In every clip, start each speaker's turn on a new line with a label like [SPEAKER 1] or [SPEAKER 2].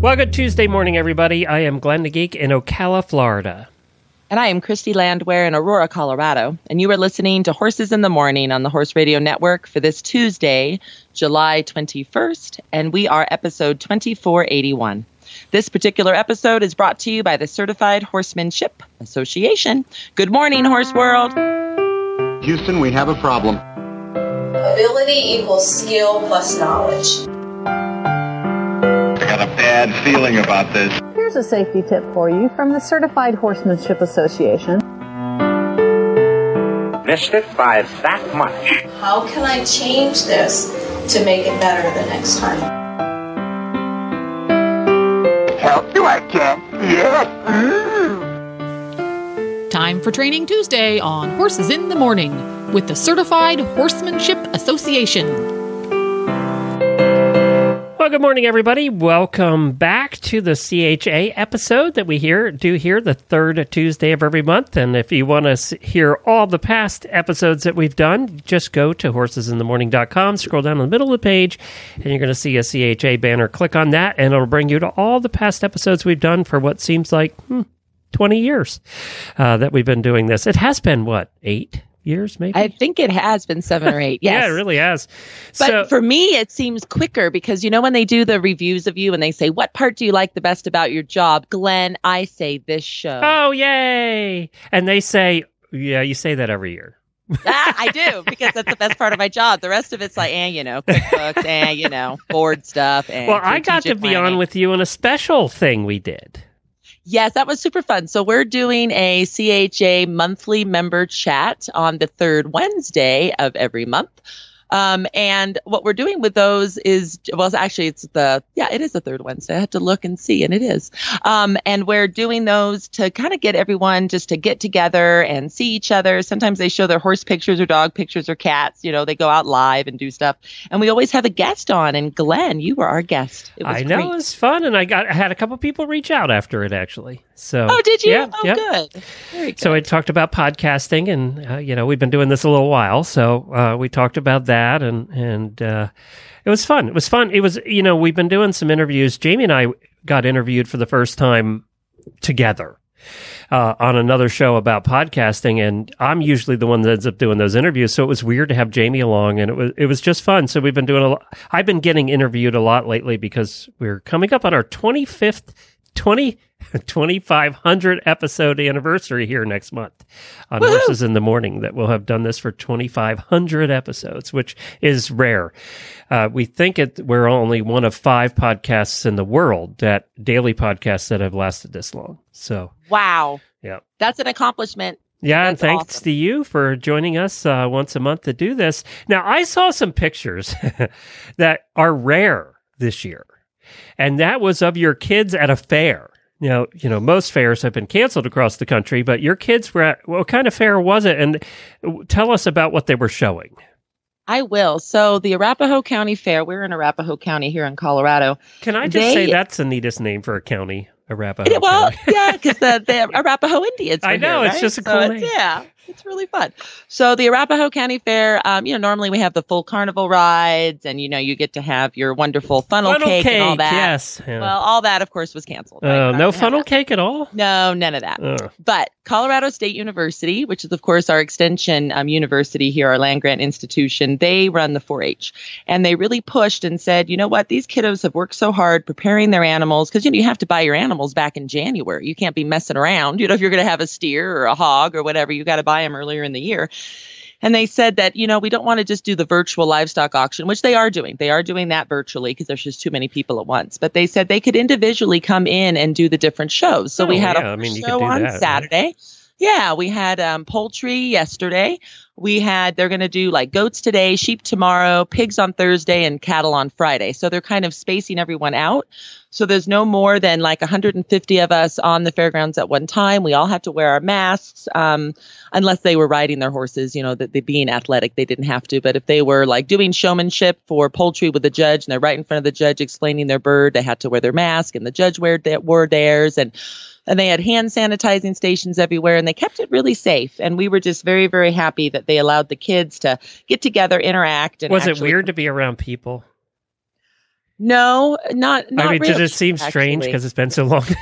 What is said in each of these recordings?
[SPEAKER 1] Well, good Tuesday morning, everybody. I am Glenn the Geek in Ocala, Florida.
[SPEAKER 2] And I am Christy Landwehr in Aurora, Colorado. And you are listening to Horses in the Morning on the Horse Radio Network for this Tuesday, July 21st. And we are episode 2481. This particular episode is brought to you by the Certified Horsemanship Association. Good morning, Horse World.
[SPEAKER 3] Houston, we have a problem.
[SPEAKER 4] Ability equals skill plus knowledge.
[SPEAKER 3] I got a bad feeling about this.
[SPEAKER 5] Here's a safety tip for you from the Certified Horsemanship Association.
[SPEAKER 6] Missed it by that much.
[SPEAKER 4] How can I change this to make it better the next time?
[SPEAKER 3] Help you, I can. Yes.
[SPEAKER 7] Time for Training Tuesday on Horses in the Morning with the Certified Horsemanship Association.
[SPEAKER 1] Well, good morning, everybody. Welcome back to the CHA episode that we hear do here the third Tuesday of every month. And if you want to hear all the past episodes that we've done, just go to horsesinthemorning.com, scroll down in the middle of the page, and you're going to see a CHA banner. Click on that, and it'll bring you to all the past episodes we've done for what seems like hmm, 20 years uh, that we've been doing this. It has been, what, eight? Years, maybe.
[SPEAKER 2] I think it has been seven or eight. Yes.
[SPEAKER 1] yeah, it really has.
[SPEAKER 2] But
[SPEAKER 1] so,
[SPEAKER 2] for me, it seems quicker because you know when they do the reviews of you and they say, "What part do you like the best about your job?" Glenn, I say this show.
[SPEAKER 1] oh, yay! And they say, yeah, you say that every year.
[SPEAKER 2] ah, I do because that's the best part of my job. The rest of it's like, eh, you know, QuickBooks, eh, you know, board stuff. And
[SPEAKER 1] Well, I got to be on with you in a special thing we did.
[SPEAKER 2] Yes, that was super fun. So we're doing a CHA monthly member chat on the third Wednesday of every month. Um, and what we're doing with those is, well, actually, it's the, yeah, it is the third Wednesday. I have to look and see, and it is. Um, and we're doing those to kind of get everyone just to get together and see each other. Sometimes they show their horse pictures or dog pictures or cats. You know, they go out live and do stuff. And we always have a guest on. And Glenn, you were our guest. It was
[SPEAKER 1] I know
[SPEAKER 2] great.
[SPEAKER 1] it was fun, and I got I had a couple people reach out after it actually. So
[SPEAKER 2] Oh, did you?
[SPEAKER 1] Yeah,
[SPEAKER 2] oh,
[SPEAKER 1] yeah.
[SPEAKER 2] good. Good.
[SPEAKER 1] So I talked about podcasting, and uh, you know we've been doing this a little while, so uh, we talked about that, and and uh, it was fun. It was fun. It was you know we've been doing some interviews. Jamie and I got interviewed for the first time together uh, on another show about podcasting, and I'm usually the one that ends up doing those interviews. So it was weird to have Jamie along, and it was it was just fun. So we've been doing a lot. I've been getting interviewed a lot lately because we're coming up on our 25th 20 2500 episode anniversary here next month on horses in the morning that we'll have done this for 2500 episodes which is rare uh, we think it we're only one of five podcasts in the world that daily podcasts that have lasted this long so
[SPEAKER 2] wow.
[SPEAKER 1] yeah
[SPEAKER 2] That's an accomplishment.
[SPEAKER 1] yeah, and thanks
[SPEAKER 2] awesome.
[SPEAKER 1] to you for joining us uh, once a month to do this. Now, I saw some pictures that are rare this year, and that was of your kids at a fair. Now, you know, most fairs have been canceled across the country, but your kids were at what kind of fair was it? And tell us about what they were showing.
[SPEAKER 2] I will. So the Arapahoe County Fair, we're in Arapahoe County here in Colorado.
[SPEAKER 1] Can I just
[SPEAKER 2] They-
[SPEAKER 1] say that's the neatest name for a county, Arapahoe?
[SPEAKER 2] well, yeah, because the, the Arapahoe Indians.
[SPEAKER 1] I know,
[SPEAKER 2] here,
[SPEAKER 1] it's
[SPEAKER 2] right?
[SPEAKER 1] just a cool
[SPEAKER 2] it's-
[SPEAKER 1] name.
[SPEAKER 2] Yeah, it's really fun. So the Arapahoe County Fair, um, you know, normally we have the full carnival rides, and you know, you get to have your wonderful funnel,
[SPEAKER 1] funnel
[SPEAKER 2] cake,
[SPEAKER 1] cake,
[SPEAKER 2] and all that.
[SPEAKER 1] yes. Yeah.
[SPEAKER 2] Well, all that, of course, was canceled. right?
[SPEAKER 1] Uh, no funnel cake at all.
[SPEAKER 2] No, none of that.
[SPEAKER 1] Uh,
[SPEAKER 2] But Colorado State University, which is of course our extension um, university here, our land grant institution, they run the 4-H, and they really pushed and said, you know what, these kiddos have worked so hard preparing their animals because you know you have to buy your animals back in January. You can't be messing around. You know, if you're going to have a steer or a hog or whatever, you got to buy them earlier in the year. And they said that, you know, we don't want to just do the virtual livestock auction, which they are doing. They are doing that virtually because there's just too many people at once. But they said they could individually come in and do the different shows. So we
[SPEAKER 1] Oh,
[SPEAKER 2] had
[SPEAKER 1] yeah,
[SPEAKER 2] a
[SPEAKER 1] I mean,
[SPEAKER 2] show on
[SPEAKER 1] that, right?
[SPEAKER 2] Saturday. Yeah, we had um, poultry yesterday. We had they're going to do like goats today, sheep tomorrow, pigs on Thursday, and cattle on Friday. So they're kind of spacing everyone out. So there's no more than like 150 of us on the fairgrounds at one time. We all have to wear our masks, um, unless they were riding their horses. You know, that they being athletic, they didn't have to. But if they were like doing showmanship for poultry with the judge, and they're right in front of the judge explaining their bird, they had to wear their mask, and the judge wore, wore theirs, and and they had hand sanitizing stations everywhere and they kept it really safe and we were just very very happy that they allowed the kids to get together interact and
[SPEAKER 1] was it weird to be around people?
[SPEAKER 2] no not not
[SPEAKER 1] I mean,
[SPEAKER 2] really,
[SPEAKER 1] did it seem strange because it's been so long?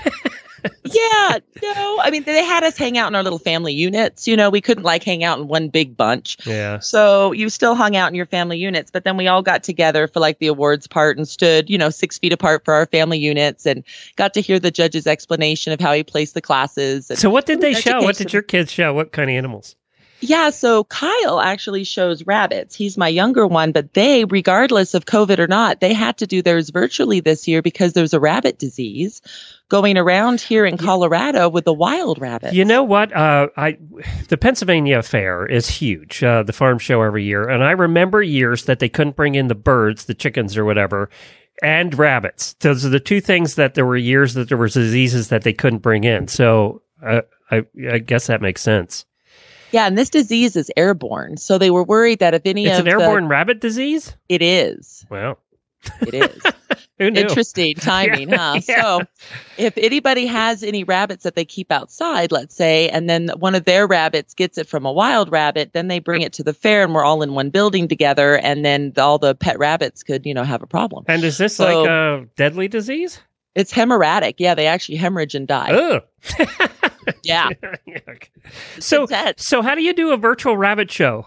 [SPEAKER 2] yeah no i mean they had us hang out in our little family units you know we couldn't like hang out in one big bunch
[SPEAKER 1] yeah.
[SPEAKER 2] so you still hung out in your family units but then we all got together for like the awards part and stood you know six feet apart for our family units and got to hear the judge's explanation of how he placed the classes
[SPEAKER 1] So what did they show? What did your kids show? What kind of animals?
[SPEAKER 2] Yeah, so Kyle actually shows rabbits. He's my younger one, but they, regardless of COVID or not, they had to do theirs virtually this year because there's a rabbit disease going around here in Colorado with the wild rabbits.
[SPEAKER 1] You know what? Uh, I the Pennsylvania Fair is huge, uh, the farm show every year, and I remember years that they couldn't bring in the birds, the chickens or whatever, and rabbits. Those are the two things that there were years that there was diseases that they couldn't bring in. So uh, I I guess that makes sense.
[SPEAKER 2] Yeah, and this disease is airborne. So they were worried that if any
[SPEAKER 1] It's
[SPEAKER 2] of
[SPEAKER 1] an airborne rabbit disease.
[SPEAKER 2] it is.
[SPEAKER 1] Well,
[SPEAKER 2] It is.
[SPEAKER 1] who knew?
[SPEAKER 2] Interesting timing,
[SPEAKER 1] Yeah,
[SPEAKER 2] huh?
[SPEAKER 1] yeah.
[SPEAKER 2] So, if anybody has any rabbits that they keep outside, let's say, and then one of their rabbits gets it from a wild rabbit, then they bring it to the fair and we're all in one building together, and then all the pet rabbits could, you know, have a problem.
[SPEAKER 1] And is this
[SPEAKER 2] So-
[SPEAKER 1] like a deadly disease?
[SPEAKER 2] It's hemorrhagic. Yeah, they actually hemorrhage and die. Yeah.
[SPEAKER 1] So so how do you do a virtual rabbit show?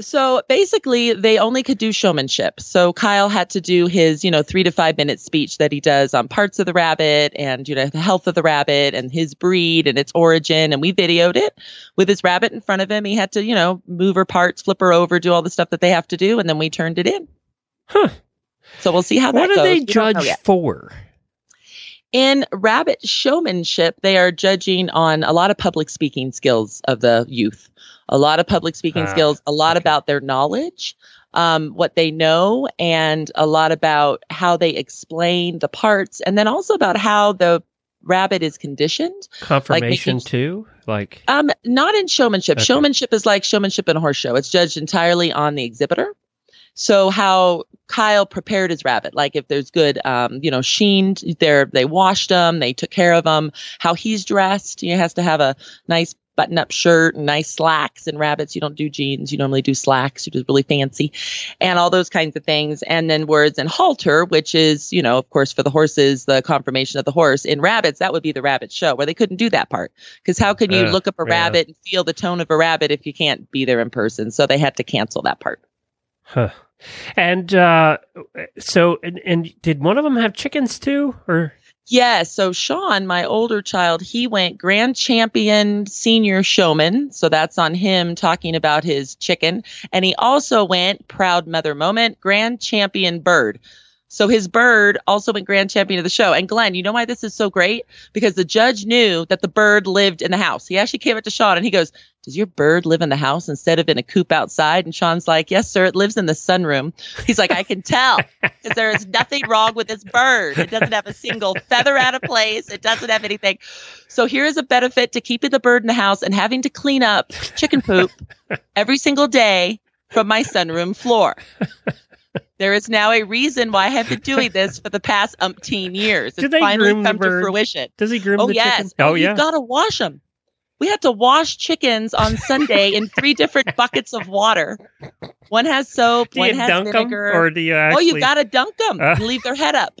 [SPEAKER 2] So basically, they only could do showmanship. So Kyle had to do his, you know, three to five minute speech that he does on parts of the rabbit and, you know, the health of the rabbit and his breed and its origin. And we videoed it with his rabbit in front of him. He had to, you know, move her parts, flip her over, do all the stuff that they have to do. And then we turned it in.
[SPEAKER 1] Huh.
[SPEAKER 2] So we'll see how
[SPEAKER 1] What
[SPEAKER 2] that
[SPEAKER 1] do
[SPEAKER 2] goes.
[SPEAKER 1] they
[SPEAKER 2] We don't know
[SPEAKER 1] judge for?
[SPEAKER 2] In rabbit showmanship, they are judging on a lot of public speaking skills of the youth, a lot of public speaking
[SPEAKER 1] Ah,
[SPEAKER 2] skills, a lot
[SPEAKER 1] okay.
[SPEAKER 2] about their knowledge, um, what they know, and a lot about how they explain the parts, and then also about how the rabbit is conditioned.
[SPEAKER 1] Conformation
[SPEAKER 2] making-
[SPEAKER 1] too? Like
[SPEAKER 2] Um, not in showmanship.
[SPEAKER 1] Okay.
[SPEAKER 2] Showmanship is like showmanship in a horse show. It's judged entirely on the exhibitor. So how Kyle prepared his rabbit, like if there's good, um, you know, sheen, there they washed them, they took care of them. How he's dressed, he has to have a nice button-up shirt and nice slacks. And rabbits, you don't do jeans, you normally do slacks. You do really fancy, and all those kinds of things. And then words and halter, which is, you know, of course, for the horses, the conformation of the horse. In rabbits, that would be the rabbit show where they couldn't do that part because how can you
[SPEAKER 1] Uh,
[SPEAKER 2] look up a
[SPEAKER 1] yeah.
[SPEAKER 2] rabbit and feel the tone of a rabbit if you can't be there in person? So they had to cancel that part.
[SPEAKER 1] Huh. And uh, so, and, and did one of them have chickens too, or
[SPEAKER 2] Yeah, so Sean, my older child, he went grand champion senior showman. So that's on him talking about his chicken. And he also went proud mother moment, grand champion bird. So his bird also went grand champion of the show. And Glenn, you know why this is so great? Because the judge knew that the bird lived in the house. He actually came up to Sean and he goes, Does your bird live in the house instead of in a coop outside? And Sean's like, Yes, sir. It lives in the sunroom. He's like, I can tell because there is nothing wrong with this bird. It doesn't have a single feather out of place. It doesn't have anything. So here is a benefit to keeping the bird in the house and having to clean up chicken poop every single day from my sunroom floor. There is now a reason why I have been doing this for the past umpteen years. It's
[SPEAKER 1] they
[SPEAKER 2] finally
[SPEAKER 1] the
[SPEAKER 2] come to fruition.
[SPEAKER 1] does he groom
[SPEAKER 2] Oh
[SPEAKER 1] the
[SPEAKER 2] yes.
[SPEAKER 1] chickens? Oh yeah.
[SPEAKER 2] You've got to wash them. We had to wash chickens on Sunday in three different buckets of water. One has soap,
[SPEAKER 1] do
[SPEAKER 2] one has
[SPEAKER 1] dunk them,
[SPEAKER 2] vinegar.
[SPEAKER 1] or do you actually...
[SPEAKER 2] oh, you got to dunk them
[SPEAKER 1] Uh.
[SPEAKER 2] and leave their head up.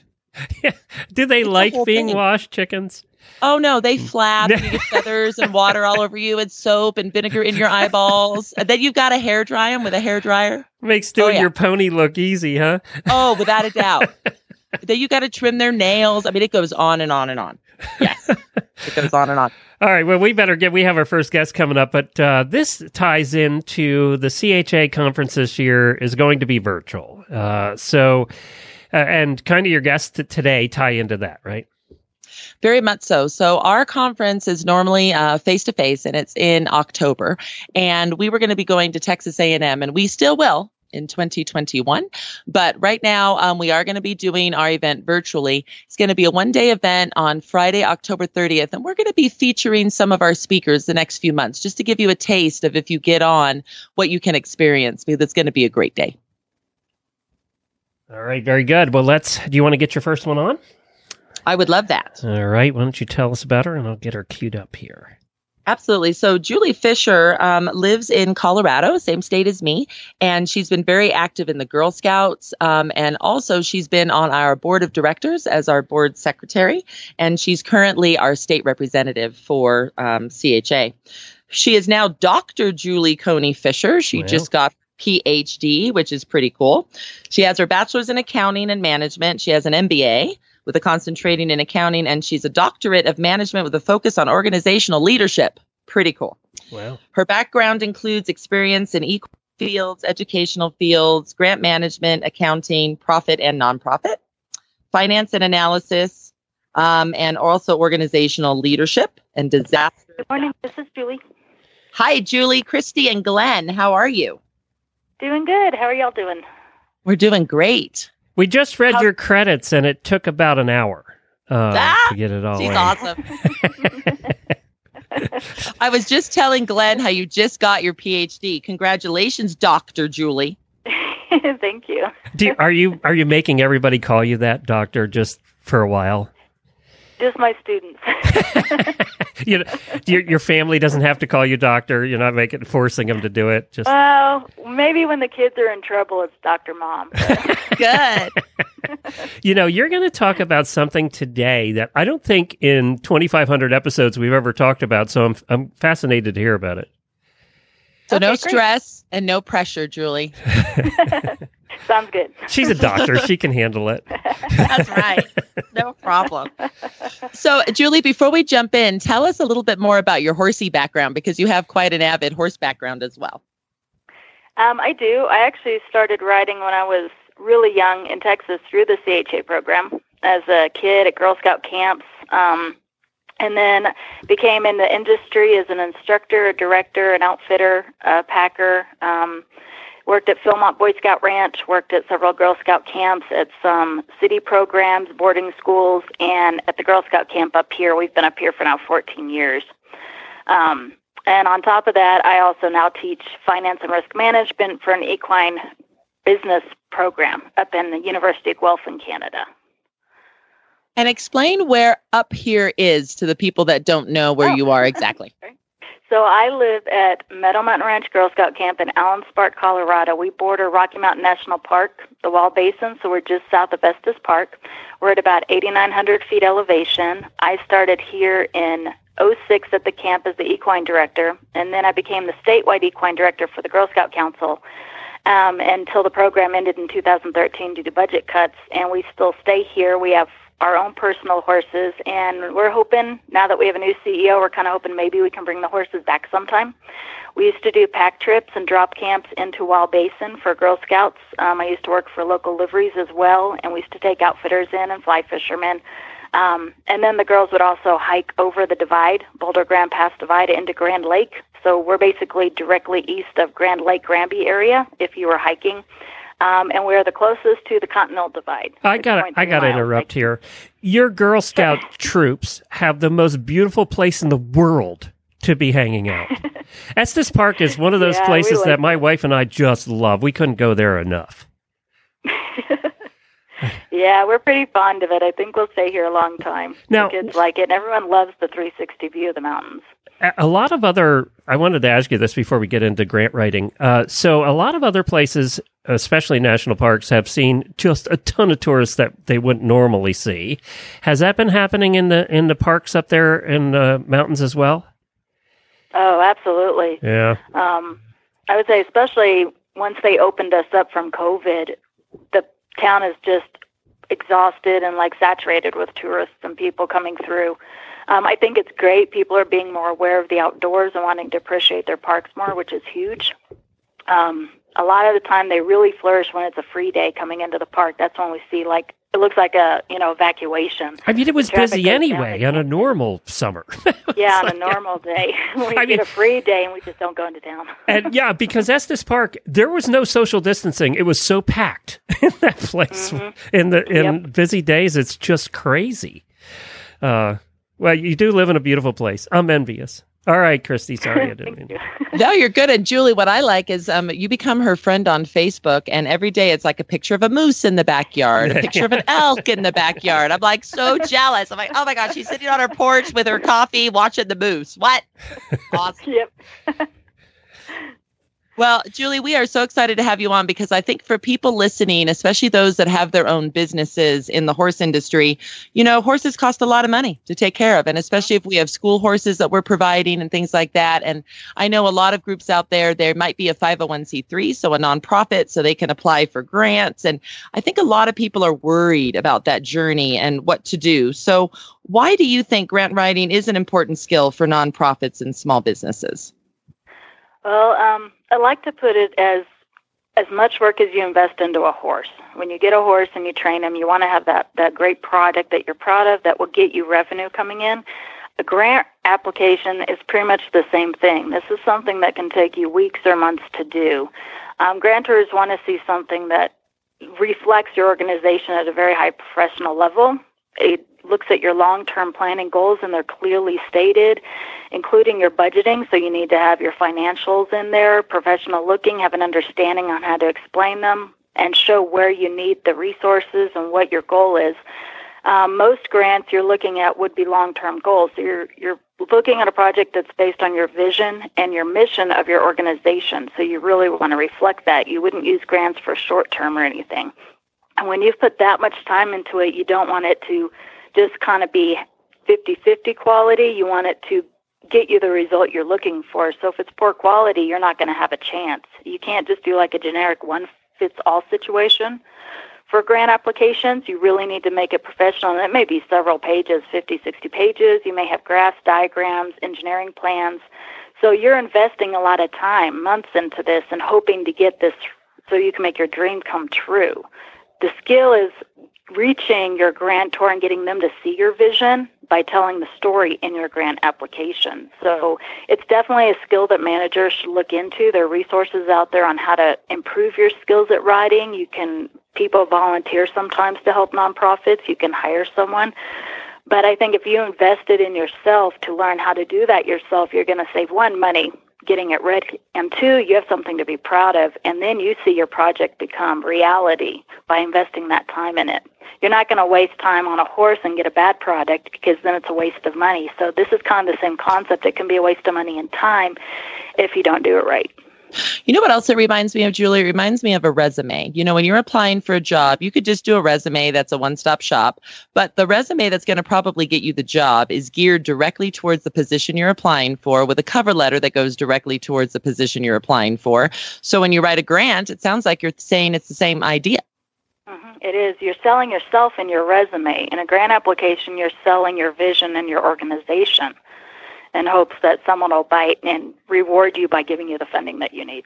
[SPEAKER 1] do they
[SPEAKER 2] It's
[SPEAKER 1] like
[SPEAKER 2] whole
[SPEAKER 1] being
[SPEAKER 2] thing.
[SPEAKER 1] washed chickens?
[SPEAKER 2] Oh no, they flap. and you get feathers and water all over you, and soap and vinegar in your eyeballs. And then you've got to hair dry them with a hair dryer.
[SPEAKER 1] Makes doing
[SPEAKER 2] yeah.
[SPEAKER 1] your pony look easy, huh?
[SPEAKER 2] Oh, without a doubt. then you got to trim their nails. I mean, it goes on and on and on. Yes, it goes on and on.
[SPEAKER 1] All right. Well, we better get. We have our first guest coming up, but uh, this ties into the CHA conference this year is going to be virtual. Uh, so, uh, and kind of your guests t- today tie into that, right?
[SPEAKER 2] Very much so. So our conference is normally face to face, and it's in October. And we were going to be going to Texas A&M, and we still will in 2021. But right now, um, we are going to be doing our event virtually. It's going to be a one day event on Friday, October 30th. And we're going to be featuring some of our speakers the next few months just to give you a taste of if you get on what you can experience because it's going to be a great day.
[SPEAKER 1] All right, very good. Well, let's. Do you want to get your first one on?
[SPEAKER 2] I would love that.
[SPEAKER 1] All right. Why don't you tell us about her and I'll get her queued up here.
[SPEAKER 2] Absolutely. So Julie Fischer um, lives in Colorado, same state as me, and she's been very active in the Girl Scouts. Um, and also, she's been on our board of directors as our board secretary, and she's currently our state representative for um, CHA. She is now Dr. Julie Coney Fischer. She well. just got PhD, which is pretty cool. She has her bachelor's in accounting and management. She has an MBA with a concentrating in accounting, and she's a doctorate of management with a focus on organizational leadership. Pretty cool.
[SPEAKER 1] Wow.
[SPEAKER 2] Her background includes experience in e fields, educational fields, grant management, accounting, profit and nonprofit, finance and analysis, um, and also organizational leadership and disaster.
[SPEAKER 8] Good morning. This is Julie.
[SPEAKER 2] Hi, Julie, Christy, and Glenn. How are you?
[SPEAKER 8] Doing good. How are y'all doing?
[SPEAKER 2] We're doing great.
[SPEAKER 1] We just read How- your credits, and it took about an hour uh, ah, to get it all.
[SPEAKER 2] She's
[SPEAKER 1] in.
[SPEAKER 2] awesome. I was just telling Glenn how you just got your PhD. Congratulations, Doctor Julie.
[SPEAKER 8] Thank you.
[SPEAKER 1] you. Are you are you making everybody call you that, Doctor, just for a while?
[SPEAKER 8] Just my students.
[SPEAKER 1] you know, your, your family doesn't have to call you doctor. You're not making forcing them to do it. Just
[SPEAKER 8] well, maybe when the kids are in trouble, it's Doctor Mom.
[SPEAKER 2] Good.
[SPEAKER 1] you know, you're going to talk about something today that I don't think in 2,500 episodes we've ever talked about. So I'm I'm fascinated to hear about it.
[SPEAKER 2] So okay, no great. stress and no pressure, Julie.
[SPEAKER 8] Sounds good.
[SPEAKER 1] She's a doctor. she can handle it.
[SPEAKER 2] That's right. No problem. So, Julie, before we jump in, tell us a little bit more about your horsey background because you have quite an avid horse background as well.
[SPEAKER 8] Um, I do. I actually started riding when I was really young in Texas through the CHA program as a kid at Girl Scout camps. Um, and then became in the industry as an instructor, a director, an outfitter, a packer. Um, worked at Philmont Boy Scout Ranch, worked at several Girl Scout camps, at some city programs, boarding schools, and at the Girl Scout camp up here. We've been up here for now 14 years. Um, and on top of that, I also now teach finance and risk management for an equine business program up in the University of Guelph in Canada.
[SPEAKER 2] And explain where up here is to the people that don't know where oh. you are exactly.
[SPEAKER 8] So I live at Meadow Mountain Ranch Girl Scout Camp in Allenspark, Colorado. We border Rocky Mountain National Park, the Wild Basin, so we're just south of Estes Park. We're at about 8,900 feet elevation. I started here in 06 at the camp as the equine director, and then I became the statewide equine director for the Girl Scout Council um, until the program ended in 2013 due to budget cuts, and we still stay here. We have our own personal horses. And we're hoping, now that we have a new CEO, we're kind of hoping maybe we can bring the horses back sometime. We used to do pack trips and drop camps into Wild Basin for Girl Scouts. Um, I used to work for local liveries as well, and we used to take outfitters in and fly fishermen. Um, and then the girls would also hike over the divide, Boulder Grand Pass Divide, into Grand Lake. So we're basically directly east of Grand Lake Granby area if you were hiking um, and we're the closest to the Continental Divide.
[SPEAKER 1] I got I got to interrupt here. Your Girl Scout troops have the most beautiful place in the world to be hanging out. Estes Park is one of those
[SPEAKER 8] yeah,
[SPEAKER 1] places that my wife and I just love. We couldn't go there enough.
[SPEAKER 8] yeah, we're pretty fond of it. I think we'll stay here a long time.
[SPEAKER 1] Now,
[SPEAKER 8] the kids like it, and everyone loves the 360 view of the mountains
[SPEAKER 1] a lot of other i wanted to ask you this before we get into grant writing. Uh, so a lot of other places especially national parks have seen just a ton of tourists that they wouldn't normally see. Has that been happening in the in the parks up there in the mountains as well?
[SPEAKER 8] Oh absolutely.
[SPEAKER 1] Yeah.
[SPEAKER 8] Um, i would say especially once they opened us up from covid the town is just exhausted and like saturated with tourists and people coming through um, I think it's great. People are being more aware of the outdoors and wanting to appreciate their parks more, which is huge. Um, a lot of the time they really flourish when it's a free day coming into the park. That's when we see like it looks like a you know evacuation.
[SPEAKER 1] I mean, it was busy anyway on a normal summer.
[SPEAKER 8] Yeah, on a normal day. we
[SPEAKER 1] I
[SPEAKER 8] get
[SPEAKER 1] mean-
[SPEAKER 8] a free day and we just don't go into town.
[SPEAKER 1] and yeah, because Estes Park, there was no social distancing. It was so packed in that place
[SPEAKER 8] Mm-hmm.
[SPEAKER 1] in the in busy days. It's just crazy. Uh, well, you do live in a beautiful place. I'm envious. All right, Christy. Sorry, I didn't mean.
[SPEAKER 2] No, you're good. And Julie, what I like is um, you become her friend on Facebook, and every day it's like a picture of a moose in the backyard, a picture of an elk in the backyard. I'm like so jealous. I'm like, oh my gosh, she's sitting on her porch with her coffee watching the moose. What? Awesome.
[SPEAKER 8] Yep.
[SPEAKER 2] Well, Julie, we are so excited to have you on because I think for people listening, especially those that have their own businesses in the horse industry, you know, horses cost a lot of money to take care of. And especially if we have school horses that we're providing and things like that. And I know a lot of groups out there, there might be a 501c3, so a nonprofit, so they can apply for grants. And I think a lot of people are worried about that journey and what to do. So, why do you think grant writing is an important skill for nonprofits and small businesses?
[SPEAKER 8] Well, um, I like to put it as as much work as you invest into a horse. When you get a horse and you train him, you want to have that that great product that you're proud of that will get you revenue coming in. A grant application is pretty much the same thing. This is something that can take you weeks or months to do. Um, grantors want to see something that reflects your organization at a very high professional level. It looks at your long term planning goals and they're clearly stated, including your budgeting. So you need to have your financials in there, professional looking, have an understanding on how to explain them, and show where you need the resources and what your goal is. Um, most grants you're looking at would be long-term goals. So you're you're looking at a project that's based on your vision and your mission of your organization. So you really want to reflect that. You wouldn't use grants for short-term or anything. And when you've put that much time into it, you don't want it to just kind of be 50-50 quality. You want it to get you the result you're looking for. So if it's poor quality, you're not going to have a chance. You can't just do like a generic one fits all situation. For grant applications, you really need to make it professional, and it may be several pages, 50, 60 pages. You may have graphs, diagrams, engineering plans. So you're investing a lot of time, months into this, and hoping to get this so you can make your dream come true. The skill is reaching your grantor and getting them to see your vision by telling the story in your grant application. So it's definitely a skill that managers should look into. There are resources out there on how to improve your skills at writing. You can people volunteer sometimes to help nonprofits. You can hire someone. But I think if you invested in yourself to learn how to do that yourself, you're going to save one money getting it ready, and two, you have something to be proud of, and then you see your project become reality by investing that time in it. You're not going to waste time on a horse and get a bad product because then it's a waste of money. So this is kind of the same concept. It can be a waste of money and time if you don't do it right.
[SPEAKER 2] You know what else it reminds me of, Julie? It reminds me of a resume. You know, when you're applying for a job, you could just do a resume that's a one stop shop, but the resume that's going to probably get you the job is geared directly towards the position you're applying for with a cover letter that goes directly towards the position you're applying for. So when you write a grant, it sounds like you're saying it's the same idea.
[SPEAKER 8] Mm-hmm. It is. You're selling yourself and your resume. In a grant application, you're selling your vision and your organization in hopes that someone will bite and reward you by giving you the funding that you need.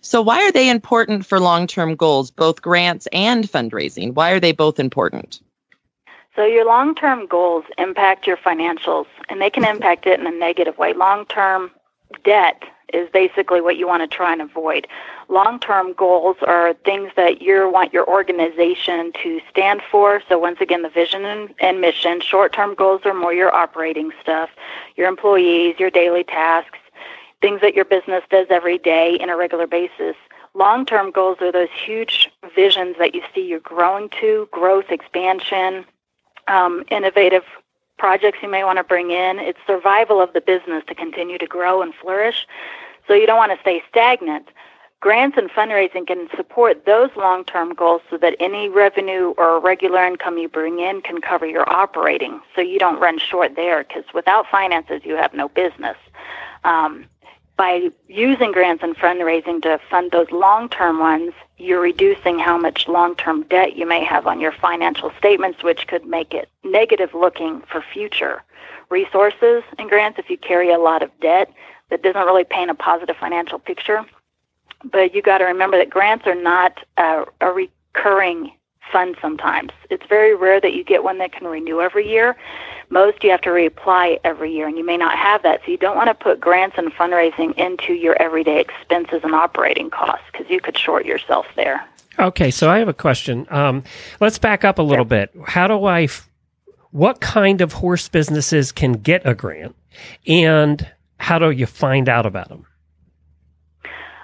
[SPEAKER 2] So, why are they important for long term goals, both grants and fundraising? Why are they both important?
[SPEAKER 8] So, your long term goals impact your financials, and they can impact it in a negative way. Long term debt is basically what you want to try and avoid. Long term goals are things that you want your organization to stand for. So, once again, the vision and, and mission. Short term goals are more your operating stuff, your employees, your daily tasks, things that your business does every day in a regular basis. Long term goals are those huge visions that you see you're growing to, growth, expansion, um, innovative projects you may want to bring in. It's survival of the business to continue to grow and flourish. So you don't want to stay stagnant. Grants and fundraising can support those long term goals so that any revenue or regular income you bring in can cover your operating. So you don't run short there because without finances, you have no business. Um, by using grants and fundraising to fund those long term ones, you're reducing how much long term debt you may have on your financial statements, which could make it negative looking for future resources and grants if you carry a lot of debt that doesn't really paint a positive financial picture. but you got to remember that grants are not a, a recurring fund sometimes. It's very rare that you get one that can renew every year. Most you have to reapply every year, and you may not have that. So you don't want to put grants and fundraising into your everyday expenses and operating costs because you could short yourself there.
[SPEAKER 1] Okay, so I have a question. Um, let's back up a little bit. How do I? F- what kind of horse businesses can get a grant, and how do you find out about them?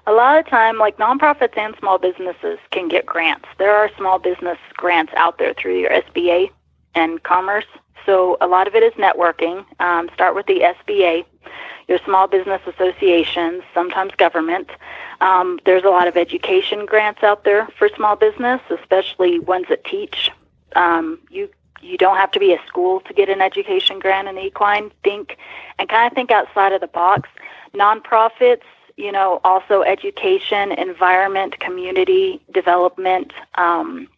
[SPEAKER 8] A lot of time, like nonprofits and small businesses can get grants. There are small business grants out there through your SBA and Commerce. So a lot of it is networking. Um, start with the SBA, your small business associations, sometimes government. Um, there's a lot of education grants out there for small business, especially ones that teach. Um, you you don't have to be a school to get an education grant in equine. Think and kind of think outside of the box. Nonprofits you know, also education, environment, community development. Um,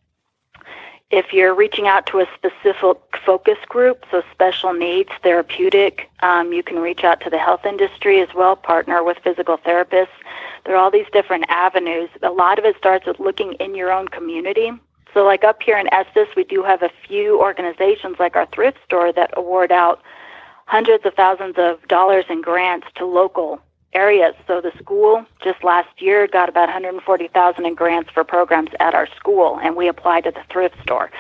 [SPEAKER 8] if you're reaching out to a specific focus group, so special needs, therapeutic, um, you can reach out to the health industry as well, partner with physical therapists. There are all these different avenues. A lot of it starts with looking in your own community. So, like up here in Estes, we do have a few organizations like our thrift store that award out hundreds of thousands of dollars in grants to local areas. So the school just last year got about 140,000 in grants for programs at our school, and we applied to the thrift store.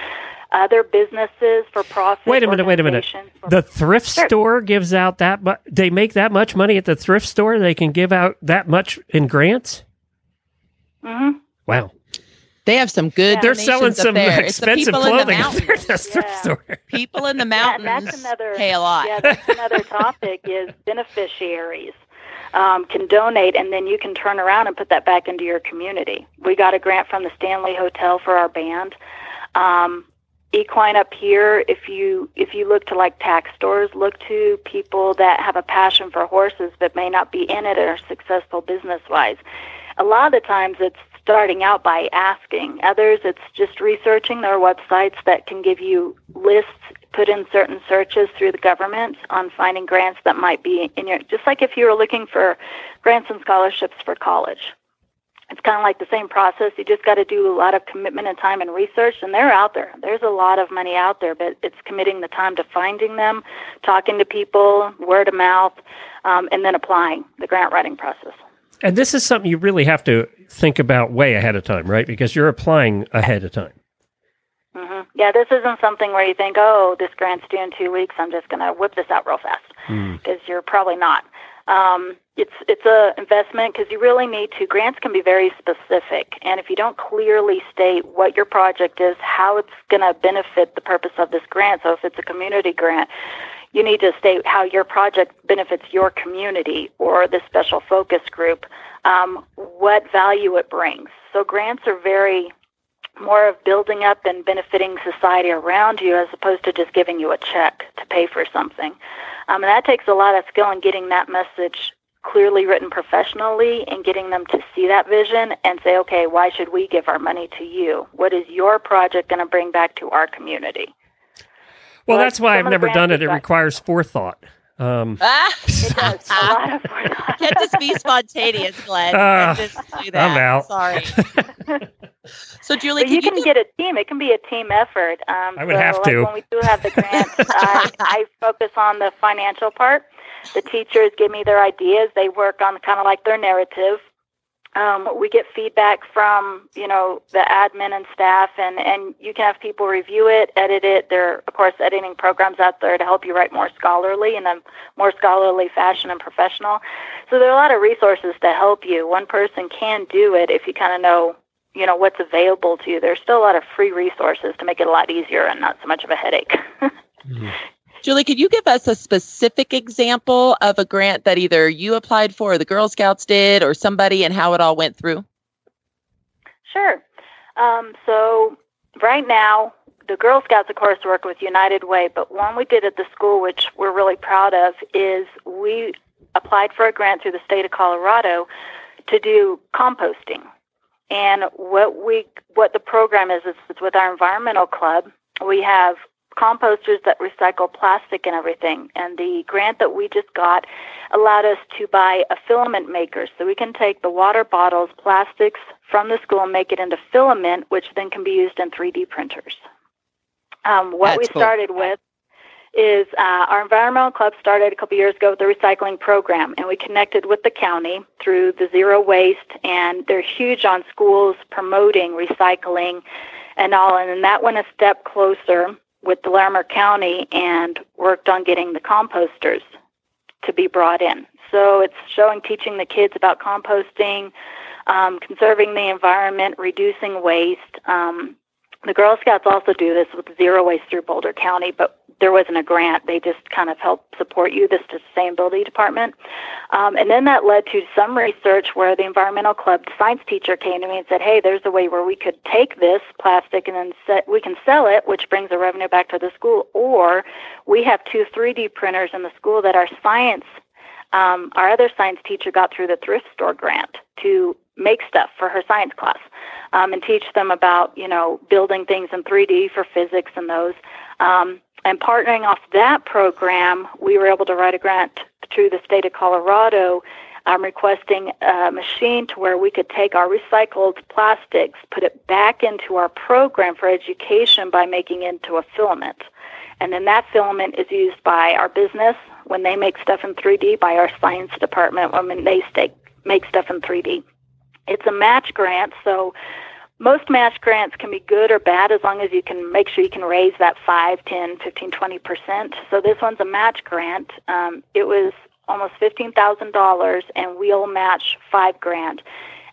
[SPEAKER 8] Other businesses for profit.
[SPEAKER 1] Wait a minute. Wait a minute. The thrift sure. store gives out that much. They make that much money at the thrift store. They can give out that much in grants.
[SPEAKER 8] Mm-hmm.
[SPEAKER 1] Wow.
[SPEAKER 2] They have some good.
[SPEAKER 1] Yeah. They're selling some
[SPEAKER 2] there.
[SPEAKER 1] expensive clothing at the yeah. thrift store.
[SPEAKER 2] People in the mountains yeah, that's another, pay a lot.
[SPEAKER 8] Yeah, that's another topic is beneficiaries um, can donate, and then you can turn around and put that back into your community. We got a grant from the Stanley Hotel for our band. Um, equine up here if you if you look to like tax stores look to people that have a passion for horses but may not be in it or successful business wise a lot of the times it's starting out by asking others it's just researching their websites that can give you lists put in certain searches through the government on finding grants that might be in your just like if you were looking for grants and scholarships for college. It's kind of like the same process. You just got to do a lot of commitment and time and research and they're out there. There's a lot of money out there but it's committing the time to finding them talking to people word of mouth um, and then applying the grant writing process.
[SPEAKER 1] And this is something you really have to think about way ahead of time right? Because you're applying ahead of time
[SPEAKER 8] Mm-hmm. Yeah, this isn't something where you think, oh, this grant's due in two weeks. I'm just going to whip this out real fast because mm. you're probably not. Um, it's it's a investment because you really need to. Grants can be very specific, and if you don't clearly state what your project is, how it's going to benefit the purpose of this grant. So if it's a community grant, you need to state how your project benefits your community or the special focus group, um, what value it brings. So grants are very more of building up and benefiting society around you as opposed to just giving you a check to pay for something. Um, and that takes a lot of skill in getting that message clearly written professionally and getting them to see that vision and say, okay, why should we give our money to you? What is your project going to bring back to our community?
[SPEAKER 1] Well, that's why I've never done it. It requires forethought. Um,
[SPEAKER 2] ah, it does. a lot of Can't just be spontaneous, Glenn. Uh, just do that.
[SPEAKER 1] I'm out.
[SPEAKER 2] Sorry. so, Julie,
[SPEAKER 8] you,
[SPEAKER 2] you
[SPEAKER 8] can
[SPEAKER 2] do...
[SPEAKER 8] get a team. It can be a team effort. Um,
[SPEAKER 1] I would
[SPEAKER 8] so,
[SPEAKER 1] have
[SPEAKER 8] like
[SPEAKER 1] to.
[SPEAKER 8] When we do have the grants, I, I focus on the financial part. The teachers give me their ideas. They work on kind of like their narrative um, we get feedback from you know the admin and staff, and and you can have people review it, edit it. There are of course editing programs out there to help you write more scholarly in a more scholarly fashion and professional. So there are a lot of resources to help you. One person can do it if you kind of know you know what's available to you. There's still a lot of free resources to make it a lot easier and not so much of a headache.
[SPEAKER 2] mm-hmm. Julie, could you give us a specific example of a grant that either you applied for or the Girl Scouts did or somebody and how it all went through?
[SPEAKER 8] Sure. Um, so, right now, the Girl Scouts, of course, work with United Way, but one we did at the school, which we're really proud of, is we applied for a grant through the state of Colorado to do composting. And what we what the program is is it's with our environmental club. We have composters that recycle plastic and everything. And the grant that we just got allowed us to buy a filament maker. So we can take the water bottles, plastics from the school and make it into filament, which then can be used in 3D printers. Um, what
[SPEAKER 2] That's
[SPEAKER 8] we
[SPEAKER 2] cool.
[SPEAKER 8] started with is uh, our environmental club started a couple years ago with the recycling program, and we connected with the county through the zero waste, and they're huge on schools promoting recycling and all. And then that went a step closer with the Larimer County and worked on getting the composters to be brought in. So it's showing, teaching the kids about composting, um, conserving the environment, reducing waste. Um, the Girl Scouts also do this with zero waste through Boulder County, but there wasn't a grant. They just kind of help support you, the sustainability department. Um, and then that led to some research where the environmental club science teacher came to me and said, hey, there's a way where we could take this plastic and then set, we can sell it, which brings the revenue back to the school. Or we have two 3D printers in the school that our science, um, our other science teacher got through the thrift store grant to make stuff for her science class um, and teach them about, you know, building things in 3D for physics and those. Um, and partnering off that program, we were able to write a grant to the state of Colorado um, requesting a machine to where we could take our recycled plastics, put it back into our program for education by making it into a filament. And then that filament is used by our business when they make stuff in 3D, by our science department when they make stuff in 3D. It's a match grant, so most match grants can be good or bad as long as you can make sure you can raise that 5, 10, 15, 20%. So this one's a match grant. Um, it was almost $15,000 and we'll match 5 grand.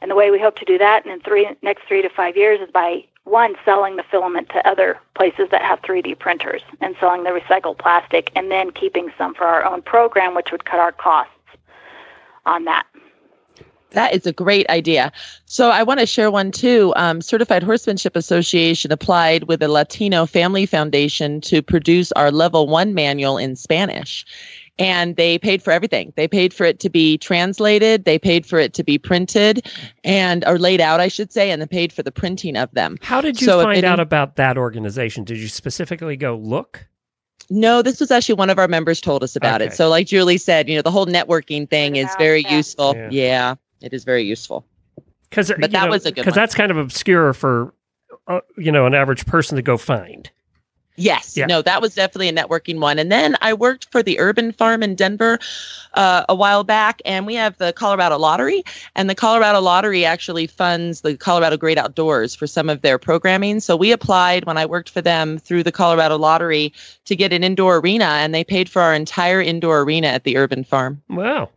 [SPEAKER 8] And the way we hope to do that in three, next 3 to 5 years is by one selling the filament to other places that have 3D printers and selling the recycled plastic and then keeping some for our own program which would cut our costs on that.
[SPEAKER 2] That is a great idea. So I want to share one too. Um, Certified Horsemanship Association applied with the Latino Family Foundation to produce our level one manual in Spanish. And they paid for everything. They paid for it to be translated. They paid for it to be printed and or laid out, I should say, and they paid for the printing of them.
[SPEAKER 1] How did you
[SPEAKER 2] So if
[SPEAKER 1] find
[SPEAKER 2] any-
[SPEAKER 1] out about that organization? Did you specifically go look?
[SPEAKER 2] No, this was actually one of our members told us about
[SPEAKER 1] Okay.
[SPEAKER 2] it. So, like Julie said, you know, the whole networking thing is very
[SPEAKER 8] Yeah.
[SPEAKER 2] useful.
[SPEAKER 1] Yeah.
[SPEAKER 2] Yeah. It is very useful.
[SPEAKER 1] Because
[SPEAKER 2] But that was a good
[SPEAKER 1] because that's kind of obscure for uh, you know an average person to go find.
[SPEAKER 2] Yes,
[SPEAKER 1] Yeah.
[SPEAKER 2] no, that was definitely a networking one. And then I worked for the Urban Farm in Denver uh, a while back, and we have the Colorado Lottery, and the Colorado Lottery actually funds the Colorado Great Outdoors for some of their programming. So we applied when I worked for them through the Colorado Lottery to get an indoor arena, and they paid for our entire indoor arena at the Urban Farm.
[SPEAKER 1] Wow.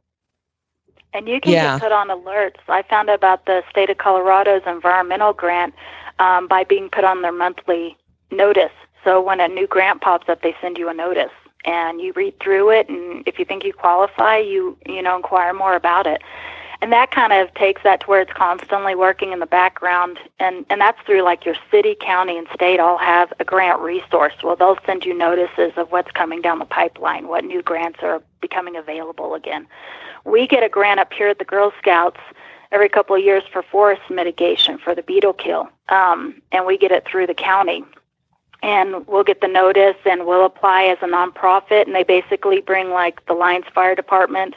[SPEAKER 8] And you can
[SPEAKER 2] Yeah.
[SPEAKER 8] get put on alerts. I found out about the state of Colorado's environmental grant um, by being put on their monthly notice. So when a new grant pops up, they send you a notice, and you read through it. And if you think you qualify, you you know inquire more about it. And that kind of takes that to where it's constantly working in the background, and and that's through like your city, county, and state all have a grant resource. Well, they'll send you notices of what's coming down the pipeline, what new grants are becoming available again we get a grant up here at the Girl Scouts every couple of years for forest mitigation for the beetle kill, um, and we get it through the county. And we'll get the notice, and we'll apply as a nonprofit, and they basically bring like the Lyons Fire Department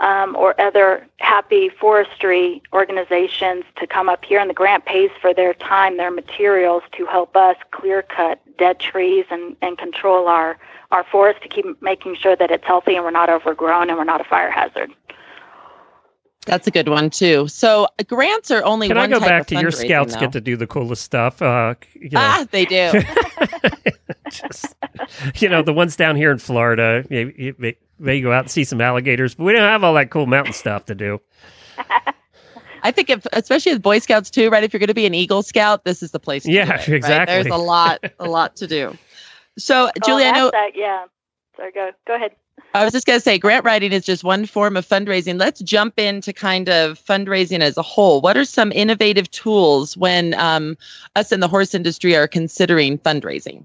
[SPEAKER 8] um, or other happy forestry organizations to come up here, and the grant pays for their time, their materials to help us clear cut dead trees and, and control our our forest to keep making sure that it's healthy and we're not overgrown and we're not a fire hazard.
[SPEAKER 2] That's a good one too. So uh, grants are only
[SPEAKER 1] Can I go
[SPEAKER 2] type
[SPEAKER 1] back to your scouts
[SPEAKER 2] though.
[SPEAKER 1] get to do the coolest stuff? Uh, you know,
[SPEAKER 2] Ah, they do.
[SPEAKER 1] just, you know, the ones down here in Florida, you, you may, may go out and see some alligators, but we don't have all that cool mountain stuff to do.
[SPEAKER 2] I think if, especially with Boy Scouts too, right? If you're going to be an Eagle Scout, this is the place. To
[SPEAKER 1] Yeah,
[SPEAKER 2] do it, right?
[SPEAKER 1] exactly.
[SPEAKER 2] There's a lot, a lot to do. So, Julie,
[SPEAKER 8] oh,
[SPEAKER 2] I know
[SPEAKER 8] That, yeah. Sorry, go go ahead.
[SPEAKER 2] I was just going to say grant writing is just one form of fundraising. Let's jump into kind of fundraising as a whole. What are some innovative tools when um, us in the horse industry are considering fundraising?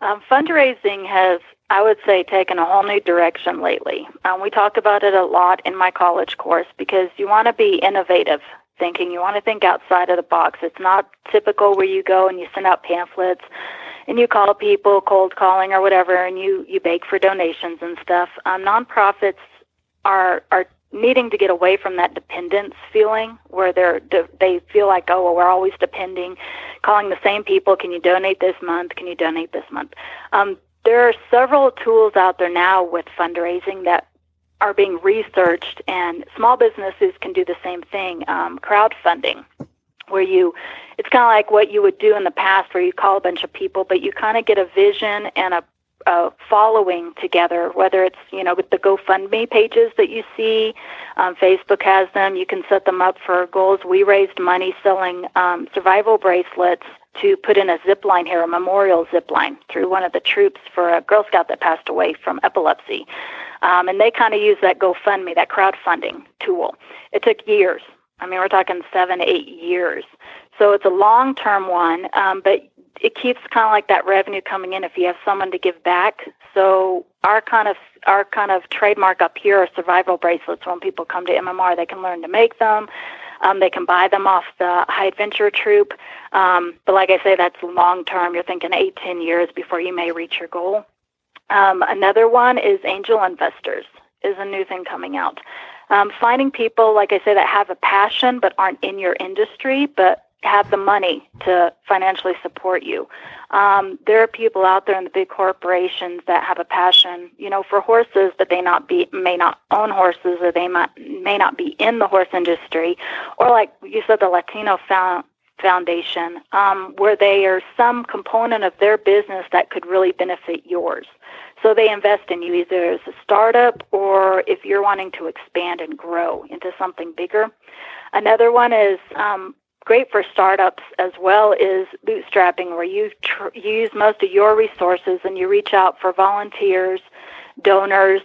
[SPEAKER 8] Um, fundraising has, I would say, taken a whole new direction lately. Um, we talk about it a lot in my college course because you want to be innovative thinking. You want to think outside of the box. It's not typical where you go and you send out pamphlets and you call people cold calling or whatever, and you you beg for donations and stuff. Um, nonprofits are are needing to get away from that dependence feeling where they're they feel like oh well we're always depending calling the same people can you donate this month can you donate this month um, there are several tools out there now with fundraising that are being researched and small businesses can do the same thing um, crowdfunding where you it's kind of like what you would do in the past where you call a bunch of people but you kind of get a vision and a uh, following together, whether it's you know with the GoFundMe pages that you see, um, Facebook has them. You can set them up for goals. We raised money selling um, survival bracelets to put in a zip line here, a memorial zip line through one of the troops for a Girl Scout that passed away from epilepsy, um, and they kind of use that GoFundMe, that crowdfunding tool. It took years. I mean, we're talking seven, eight years. So it's a long term one, um, but it keeps kind of like that revenue coming in if you have someone to give back. So our kind of our kind of trademark up here are survival bracelets. When people come to MMR, they can learn to make them. Um, they can buy them off the High Adventure Troop. Um, but like I say, that's long term. You're thinking eight, ten years before you may reach your goal. Um, another one is angel investors is a new thing coming out. Um, finding people, like I say, that have a passion but aren't in your industry, but have the money to financially support you. Um, there are people out there in the big corporations that have a passion, you know, for horses, but they not be may not own horses, or they might, may not be in the horse industry, or like you said, the Latino found, Foundation, um, where they are some component of their business that could really benefit yours. So they invest in you either as a startup or if you're wanting to expand and grow into something bigger. Another one is um, great for startups as well is bootstrapping, where you, tr- you use most of your resources and you reach out for volunteers, donors.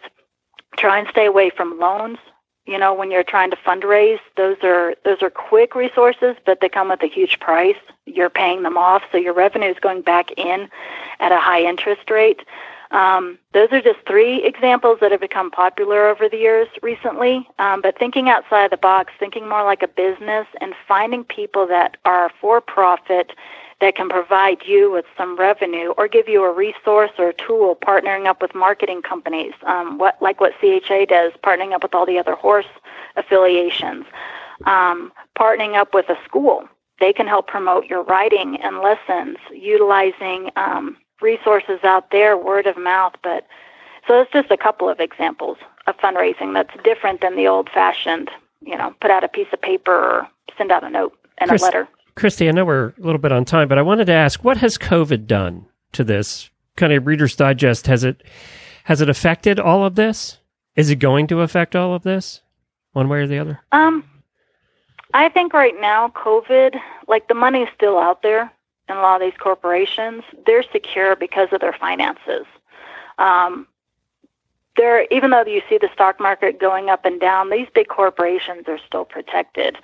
[SPEAKER 8] Try and stay away from loans. You know, when you're trying to fundraise, those are those are quick resources, but they come with a huge price. You're paying them off, so your revenue is going back in at a high interest rate. Um, those are just three examples that have become popular over the years recently. Um, but thinking outside the box, thinking more like a business, and finding people that are for profit that can provide you with some revenue or give you a resource or a tool, partnering up with marketing companies, um, what like what CHA does, partnering up with all the other horse affiliations, um, partnering up with a school. They can help promote your writing and lessons, utilizing um, resources out there, word of mouth. But so it's just a couple of examples of fundraising that's different than the old fashioned, you know, put out a piece of paper or send out a note and a letter.
[SPEAKER 1] Christy, I know we're a little bit on time, but I wanted to ask, what has COVID done to this kind of Reader's Digest? Has it has it affected all of this? Is it going to affect all of this, one way or the other?
[SPEAKER 8] Um, I think right now, COVID, like the money is still out there in a lot of these corporations, they're secure because of their finances. Um, they're, even though you see the stock market going up and down, these big corporations are still protected.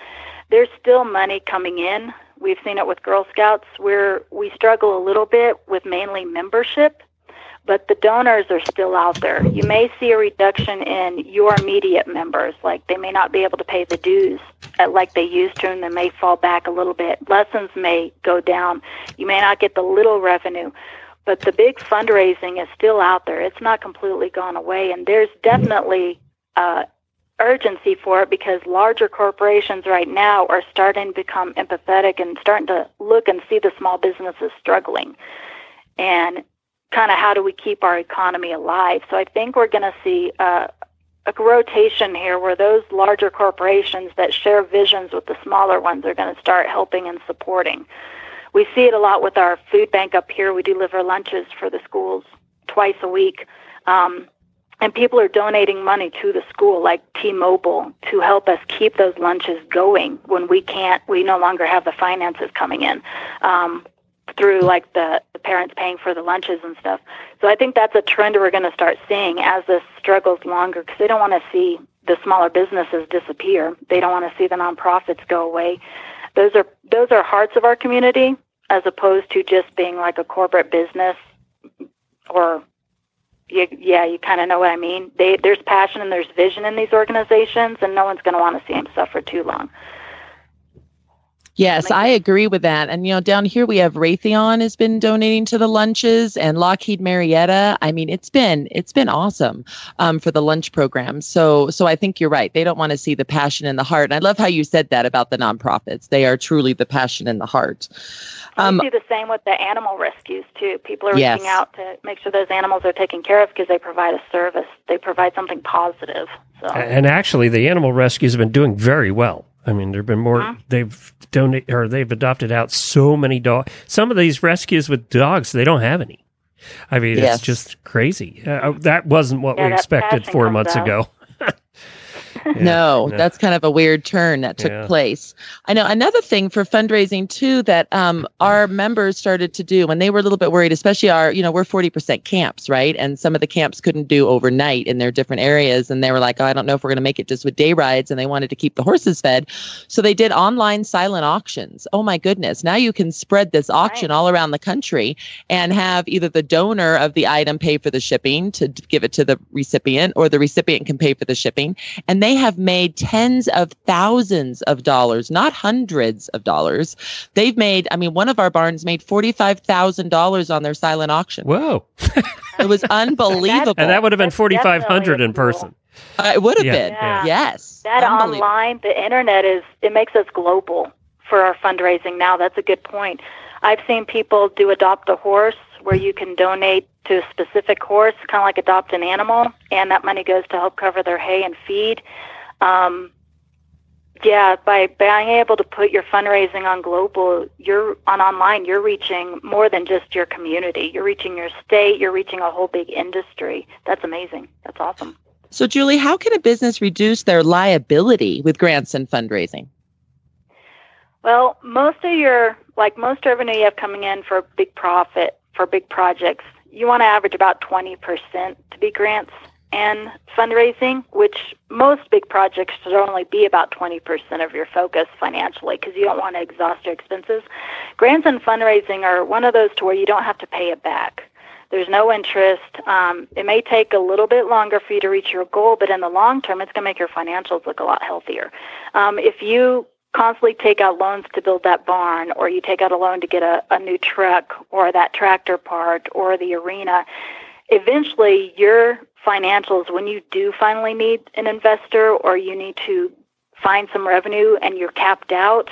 [SPEAKER 8] There's still money coming in. We've seen it with Girl Scouts where we struggle a little bit with mainly membership but the donors are still out there. You may see a reduction in your immediate members, like they may not be able to pay the dues like they used to, and they may fall back a little bit. Lessons may go down. You may not get the little revenue, but the big fundraising is still out there. It's not completely gone away, and there's definitely uh, urgency for it because larger corporations right now are starting to become empathetic and starting to look and see the small businesses struggling. And kind of how do we keep our economy alive. So I think we're going to see uh, a rotation here where those larger corporations that share visions with the smaller ones are going to start helping and supporting. We see it a lot with our food bank up here. We deliver lunches for the schools twice a week. Um, and people are donating money to the school, like T-Mobile, to help us keep those lunches going when we can't, we no longer have the finances coming in. Um, through like the, the parents paying for the lunches and stuff. So I think that's a trend we're going to start seeing as this struggles longer because they don't want to see the smaller businesses disappear. They don't want to see the nonprofits go away. Those are those are hearts of our community as opposed to just being like a corporate business or you, yeah, you kind of know what I mean. They, there's passion and there's vision in these organizations, and no one's going to want to see them suffer too long.
[SPEAKER 2] Yes, I agree with that. And you know, down here we have Raytheon has been donating to the lunches, and Lockheed Marietta. I mean, it's been it's been awesome um, for the lunch program. So so I think you're right. They don't want to see the passion in the heart. And I love how you said that about the nonprofits. They are truly the passion in the heart.
[SPEAKER 8] Um, we do the same with the animal rescues too. People are
[SPEAKER 2] yes.
[SPEAKER 8] reaching out to make sure those animals are taken care of because they provide a service. They provide something positive. So.
[SPEAKER 1] And actually, the animal rescues have been doing very well. I mean, there've been more. Mm-hmm. They've donated or they've adopted out so many dogs. Some of these rescues with dogs, they don't have any. I mean, yes. it's just crazy. Uh, that wasn't what
[SPEAKER 8] yeah,
[SPEAKER 1] we expected four months
[SPEAKER 8] out.
[SPEAKER 1] ago.
[SPEAKER 2] Yeah, no, that's kind of a weird turn that took yeah. place. I know another thing for fundraising too that um, our members started to do when they were a little bit worried, especially our, you know, we're 40% camps, right? And some of the camps couldn't do overnight in their different areas. And they were like, oh, I don't know if we're going to make it just with day rides. And they wanted to keep the horses fed. So they did online silent auctions. Oh my goodness. Now you can spread this auction right. all around the country and have either the donor of the item pay for the shipping to give it to the recipient or the recipient can pay for the shipping. And they have made tens of thousands of dollars, not hundreds of dollars. They've made, I mean, one of our barns made $45,000 on their silent auction.
[SPEAKER 1] Whoa.
[SPEAKER 2] it was unbelievable.
[SPEAKER 1] and that would have been 4,500 in person.
[SPEAKER 2] Uh, it would have
[SPEAKER 1] Yeah.
[SPEAKER 2] been.
[SPEAKER 8] Yeah.
[SPEAKER 2] Yes.
[SPEAKER 8] That online, the internet is it makes us global for our fundraising now. That's a good point. I've seen people do adopt a horse where you can donate to a specific horse, kind of like adopt an animal, and that money goes to help cover their hay and feed. Um, yeah, by being able to put your fundraising on global, you're on online, you're reaching more than just your community. You're reaching your state, you're reaching a whole big industry. That's amazing. That's awesome.
[SPEAKER 2] So, Julie, how can a business reduce their liability with grants and fundraising?
[SPEAKER 8] Well, most of your, like most revenue you have coming in for a big profit, for big projects, you want to average about 20% to be grants and fundraising, which most big projects should only be about 20% of your focus financially because you don't want to exhaust your expenses. Grants and fundraising are one of those to where you don't have to pay it back. There's no interest. Um, it may take a little bit longer for you to reach your goal, but in the long term, it's going to make your financials look a lot healthier. Um, if you constantly take out loans to build that barn, or you take out a loan to get a, a new truck, or that tractor part, or the arena, eventually your financials, when you do finally need an investor or you need to find some revenue and you're capped out,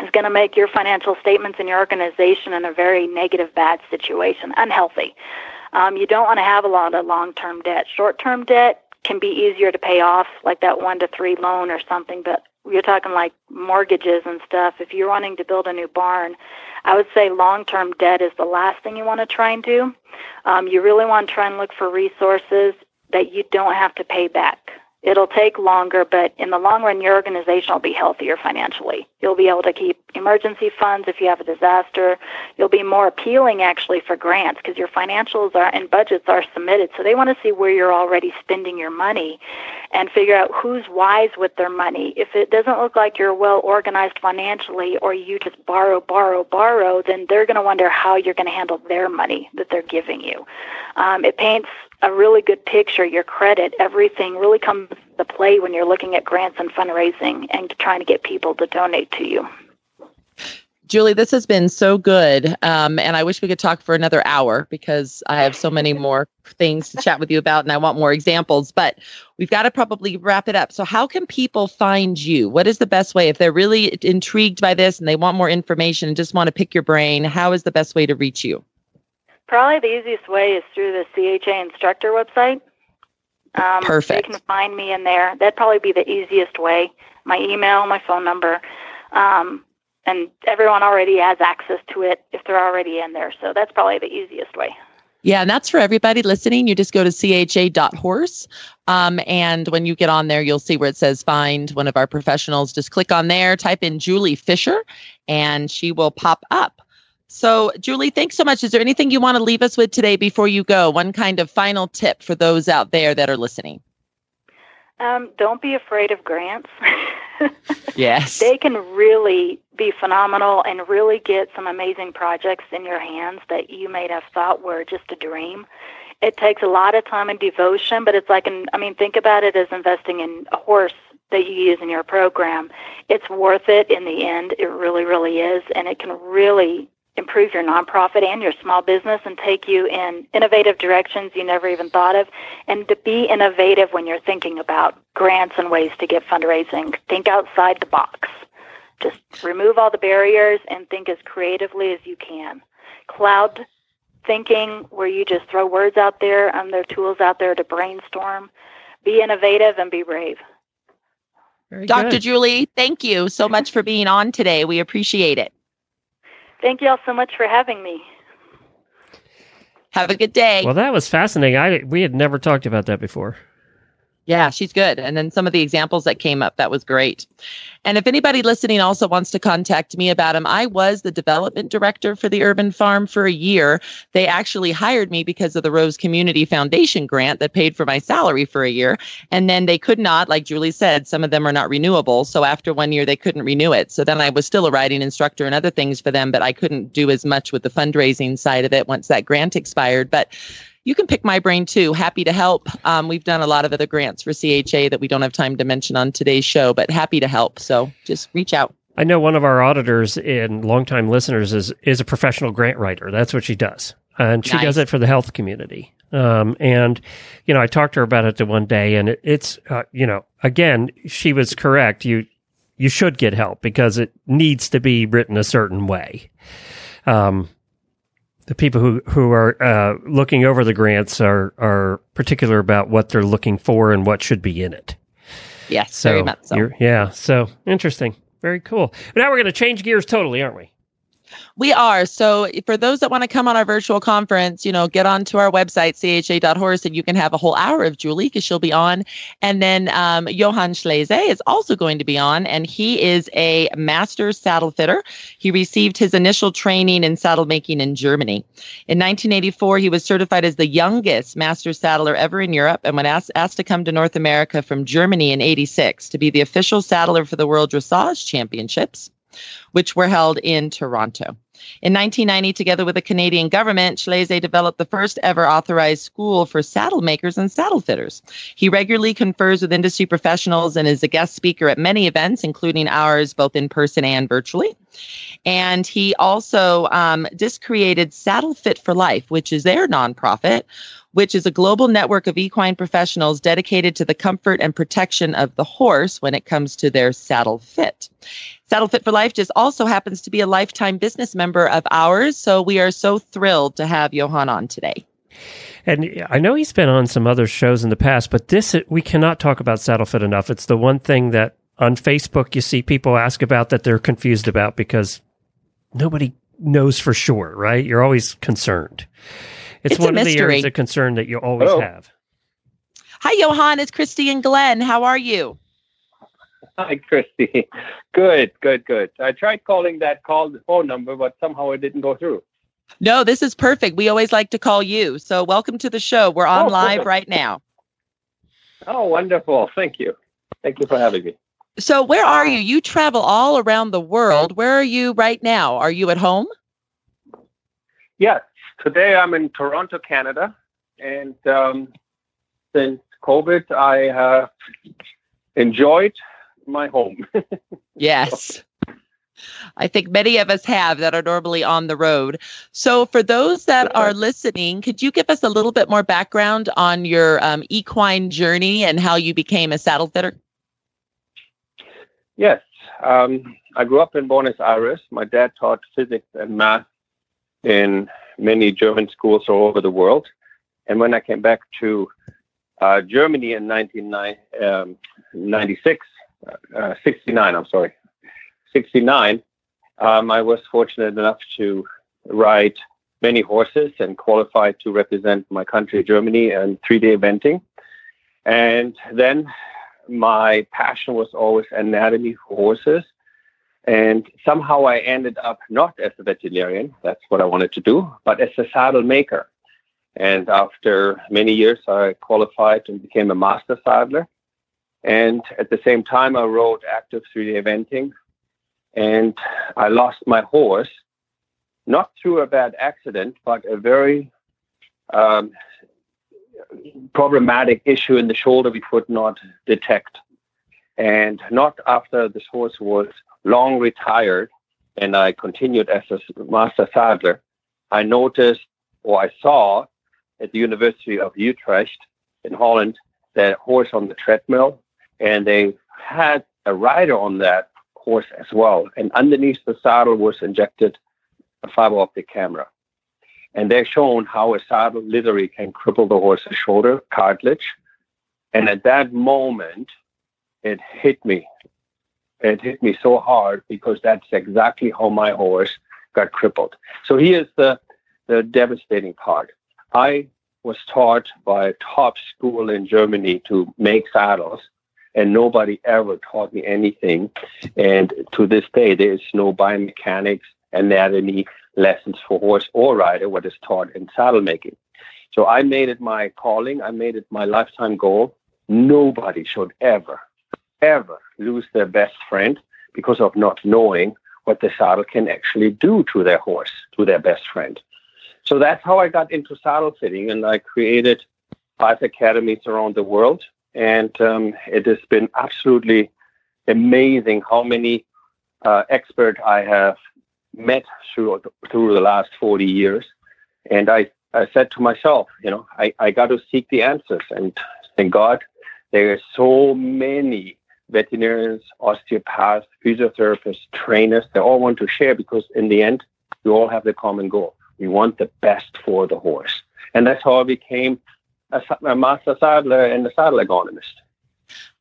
[SPEAKER 8] is going to make your financial statements and your organization in a very negative, bad situation, unhealthy. Um, you don't want to have a lot of long term debt. Short term debt can be easier to pay off, like that one to three loan or something, but you're talking like mortgages and stuff. If you're wanting to build a new barn, I would say long term debt is the last thing you want to try and do. Um, you really want to try and look for resources that you don't have to pay back. It'll take longer, but in the long run, your organization will be healthier financially. You'll be able to keep emergency funds if you have a disaster. You'll be more appealing actually for grants because your financials are and budgets are submitted. So they want to see where you're already spending your money and figure out who's wise with their money. If it doesn't look like you're well organized financially or you just borrow, borrow, borrow, then they're going to wonder how you're going to handle their money that they're giving you. Um, it paints a really good picture, your credit, everything really comes to play when you're looking at grants and fundraising and trying to get people to donate to you.
[SPEAKER 2] Julie, this has been so good. Um, and I wish we could talk for another hour because I have so many more things to chat with you about and I want more examples, but we've got to probably wrap it up. So, how can people find you? What is the best way if they're really intrigued by this and they want more information and just want to pick your brain? How is the best way to reach you?
[SPEAKER 8] Probably the easiest way is through the CHA instructor website. Um,
[SPEAKER 2] Perfect.
[SPEAKER 8] They can find me in there. That'd probably be the easiest way. My email, my phone number. Um, and everyone already has access to it if they're already in there. So that's probably the easiest way.
[SPEAKER 2] Yeah, and that's for everybody listening. You just go to cha.horse. Um, and when you get on there, you'll see where it says find one of our professionals. Just click on there, type in Julie Fischer, and she will pop up. So, Julie, thanks so much. Is there anything you want to leave us with today before you go? One kind of final tip for those out there that are listening.
[SPEAKER 8] Um, don't be afraid of grants.
[SPEAKER 2] yes.
[SPEAKER 8] They can really be phenomenal and really get some amazing projects in your hands that you may have thought were just a dream. It takes a lot of time and devotion, but it's like, an, I mean, think about it as investing in a horse that you use in your program, it's worth it in the end. It really, really is. And it can really improve your nonprofit and your small business and take you in innovative directions you never even thought of. And to be innovative when you're thinking about grants and ways to get fundraising, think outside the box. Just remove all the barriers and think as creatively as you can. Cloud thinking, where you just throw words out there, um, there are tools out there to brainstorm. Be innovative and be brave.
[SPEAKER 1] Very
[SPEAKER 2] Dr.
[SPEAKER 1] good.
[SPEAKER 2] Julie, thank you so much for being on today. We appreciate it.
[SPEAKER 8] Thank you all so much for having me.
[SPEAKER 2] Have a good day.
[SPEAKER 1] Well, that was fascinating. I we had never talked about that before.
[SPEAKER 2] Yeah, she's good. And then some of the examples that came up, that was great. And if anybody listening also wants to contact me about him, I was the development director for the urban farm for a year. They actually hired me because of the Rose Community Foundation grant that paid for my salary for a year. And then they could not, like Julie said, some of them are not renewable. So after one year, they couldn't renew it. So then I was still a writing instructor and other things for them, but I couldn't do as much with the fundraising side of it once that grant expired. But you can pick my brain too. Happy to help. Um, we've done a lot of other grants for CHA that we don't have time to mention on today's show, but happy to help. So just reach out.
[SPEAKER 1] I know one of our auditors and longtime listeners is is a professional grant writer. That's what she does, and she
[SPEAKER 2] Nice.
[SPEAKER 1] does it for the health community. Um, and you know, I talked to her about it the one day, and it, it's uh, you know, again, she was correct. You you should get help because it needs to be written a certain way. Um, the people who who are uh, looking over the grants are are particular about what they're looking for and what should be in it.
[SPEAKER 2] Yes,
[SPEAKER 1] So,
[SPEAKER 2] very much so.
[SPEAKER 1] yeah, so interesting, very cool. But now we're going to change gears totally, aren't we?
[SPEAKER 2] We are. So for those that want to come on our virtual conference, you know, get onto our website, cha.horse, and you can have a whole hour of Julie because she'll be on. And then um, Johann Schleese is also going to be on, and he is a master saddle fitter. He received his initial training in saddle making in Germany. In 1984, he was certified as the youngest master saddler ever in Europe and when asked, asked to come to North America from Germany in 86 to be the official saddler for the World Dressage Championships which were held in Toronto. In 1990, together with the Canadian government, Schleese developed the first ever authorized school for saddle makers and saddle fitters. He regularly confers with industry professionals and is a guest speaker at many events, including ours, both in person and virtually. And he also um, just created Saddle Fit for Life, which is their nonprofit, which is a global network of equine professionals dedicated to the comfort and protection of the horse when it comes to their saddle fit. Saddle Fit for Life just also happens to be a lifetime business member of ours. So we are so thrilled to have Johan on today.
[SPEAKER 1] And I know he's been on some other shows in the past, but this we cannot talk about saddle fit enough. It's the one thing that on Facebook you see people ask about that they're confused about because nobody knows for sure, right? You're always concerned. It's,
[SPEAKER 2] It's
[SPEAKER 1] one of the
[SPEAKER 2] mystery.
[SPEAKER 1] areas of concern that you always
[SPEAKER 9] Hello.
[SPEAKER 1] have.
[SPEAKER 2] Hi, Johan. It's Christy and Glenn. How are you?
[SPEAKER 9] Hi, Christy. Good, good, good. I tried calling that call phone number, but somehow it didn't go through.
[SPEAKER 2] No, this is perfect. We always like to call you. So welcome to the show. We're on
[SPEAKER 9] Oh,
[SPEAKER 2] live
[SPEAKER 9] perfect.
[SPEAKER 2] right now.
[SPEAKER 9] Oh, wonderful. Thank you. Thank you for having me.
[SPEAKER 2] So where are you? You travel all around the world. Where are you right now? Are you at home?
[SPEAKER 9] Yes, today I'm in Toronto, Canada. And um, since COVID, I have enjoyed my home.
[SPEAKER 2] Yes. I think many of us have that are normally on the road. So, for those that are listening, could you give us a little bit more background on your um, equine journey and how you became a saddle fitter?
[SPEAKER 9] Yes. Um, I grew up in Buenos Aires. My dad taught physics and math in many German schools all over the world. And when I came back to uh, Germany in 1996, uh, 69, I'm sorry, 69, um, I was fortunate enough to ride many horses and qualified to represent my country, Germany, in three day eventing. And then my passion was always anatomy for horses. And somehow I ended up not as a veterinarian, that's what I wanted to do, but as a saddle maker. And after many years, I qualified and became a master saddler. And at the same time, I rode active 3D eventing. And I lost my horse, not through a bad accident, but a very um, problematic issue in the shoulder we could not detect. And not after this horse was long retired and I continued as a master saddler, I noticed or I saw at the University of Utrecht in Holland that horse on the treadmill, and they had a rider on that horse as well. And underneath the saddle was injected a fiber optic camera. And they're shown how a saddle literally can cripple the horse's shoulder cartilage. And at that moment, it hit me. It hit me so hard because that's exactly how my horse got crippled. So here's the, the devastating part. I was taught by a top school in Germany to make saddles, and nobody ever taught me anything. And to this day, there is no biomechanics, anatomy lessons for horse or rider, what is taught in saddle making. So I made it my calling. I made it my lifetime goal. Nobody should ever, ever lose their best friend because of not knowing what the saddle can actually do to their horse, to their best friend. So that's how I got into saddle fitting, and I created five academies around the world. And um, it has been absolutely amazing how many uh, experts I have met through through the last 40 years. And I, I said to myself, you know, I, I got to seek the answers. And thank God there are so many veterinarians, osteopaths, physiotherapists, trainers. They all want to share because in the end, we all have the common goal. We want the best for the horse. And that's how I became a, a master saddler and a saddle ergonomist.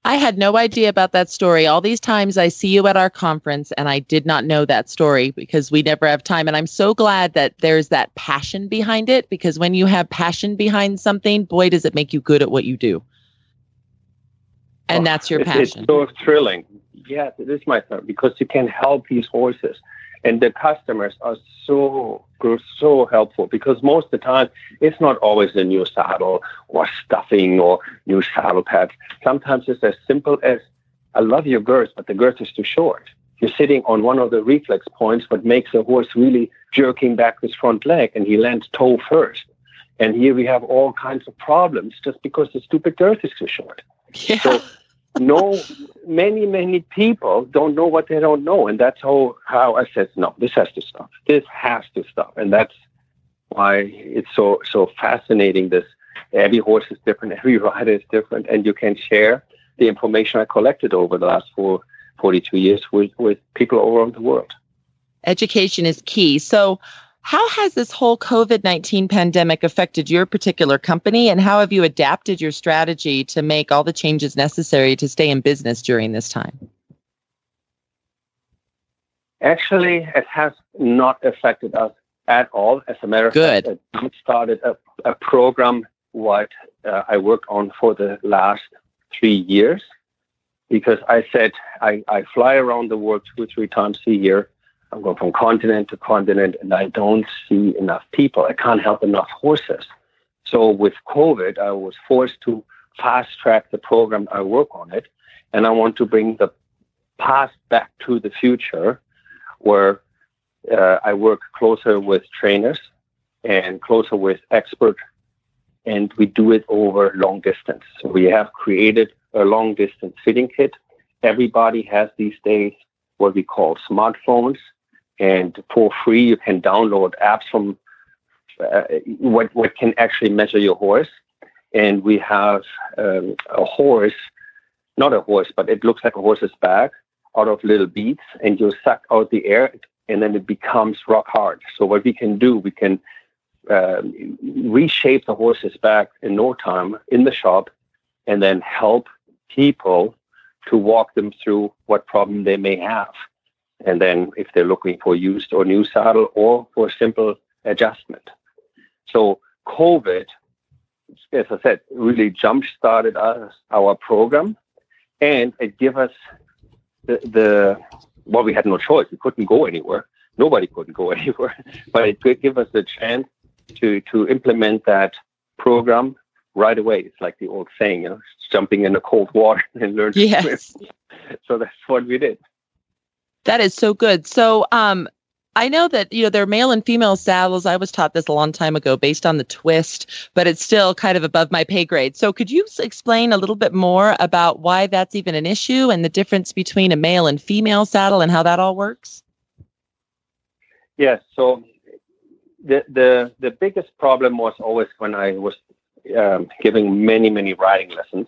[SPEAKER 2] I had no idea about that story. All these times I see you at our conference and I did not know that story because we never have time. And I'm so glad that there's that passion behind it because when you have passion behind something, boy, does it make you good at what you do. And that's your passion.
[SPEAKER 9] It's so thrilling. Yes, it is my son because you can help these horses and the customers are so so helpful because most of the time it's not always a new saddle or stuffing or new saddle pads. Sometimes it's as simple as I love your girth, but the girth is too short. You're sitting on one of the reflex points, what makes a horse really jerking back his front leg, and he lands toe first. And here we have all kinds of problems just because the stupid girth is too short.
[SPEAKER 2] Yeah.
[SPEAKER 9] So no, many, many people don't know what they don't know. And that's how, how I said, no, this has to stop. This has to stop. And that's why it's so, so fascinating. This every horse is different, every rider is different, and you can share the information I collected over the last four, 42 years with, with people all around the world.
[SPEAKER 2] Education is key. So, how has this whole COVID 19 pandemic affected your particular company, and how have you adapted your strategy to make all the changes necessary to stay in business during this time?
[SPEAKER 9] Actually, it has not affected us at all. As a matter of
[SPEAKER 2] Good.
[SPEAKER 9] fact, I started a, a program what uh, I worked on for the last three years because I said I, I fly around the world two or three times a year I'm going from continent to continent and I don't see enough people. I can't help enough horses. So with COVID, I was forced to fast track the program. I work on it. And I want to bring the past back to the future where uh, I work closer with trainers and closer with experts and we do it over long distance. So we have created a long distance fitting kit. Everybody has these days what we call smartphones and for free you can download apps from uh, what what can actually measure your horse. And we have um, a horse, not a horse, but it looks like a horse's back out of little beads, and you suck out the air, and then it becomes rock hard. So what we can do, we can uh, reshape the horse's back in no time in the shop, and then help people to walk them through what problem they may have and then if they're looking for used or new saddle or for simple adjustment. So COVID, as I said, really jump started us, our program and it gave us the, the, well, we had no choice. We couldn't go anywhere. Nobody couldn't go anywhere, but it give us the chance to, to implement that program right away. It's like the old saying, you know, jumping in the cold water and learn
[SPEAKER 2] yes.
[SPEAKER 9] to swim. So that's what we did.
[SPEAKER 2] That is so good. So, um, I know that you know there are male and female saddles. I was taught this a long time ago based on the twist, but it's still kind of above my pay grade. So could you explain a little bit more about why that's even an issue and the difference between a male and female saddle and how that all works?
[SPEAKER 9] Yes. So the the the biggest problem was always when I was um, giving many many riding lessons,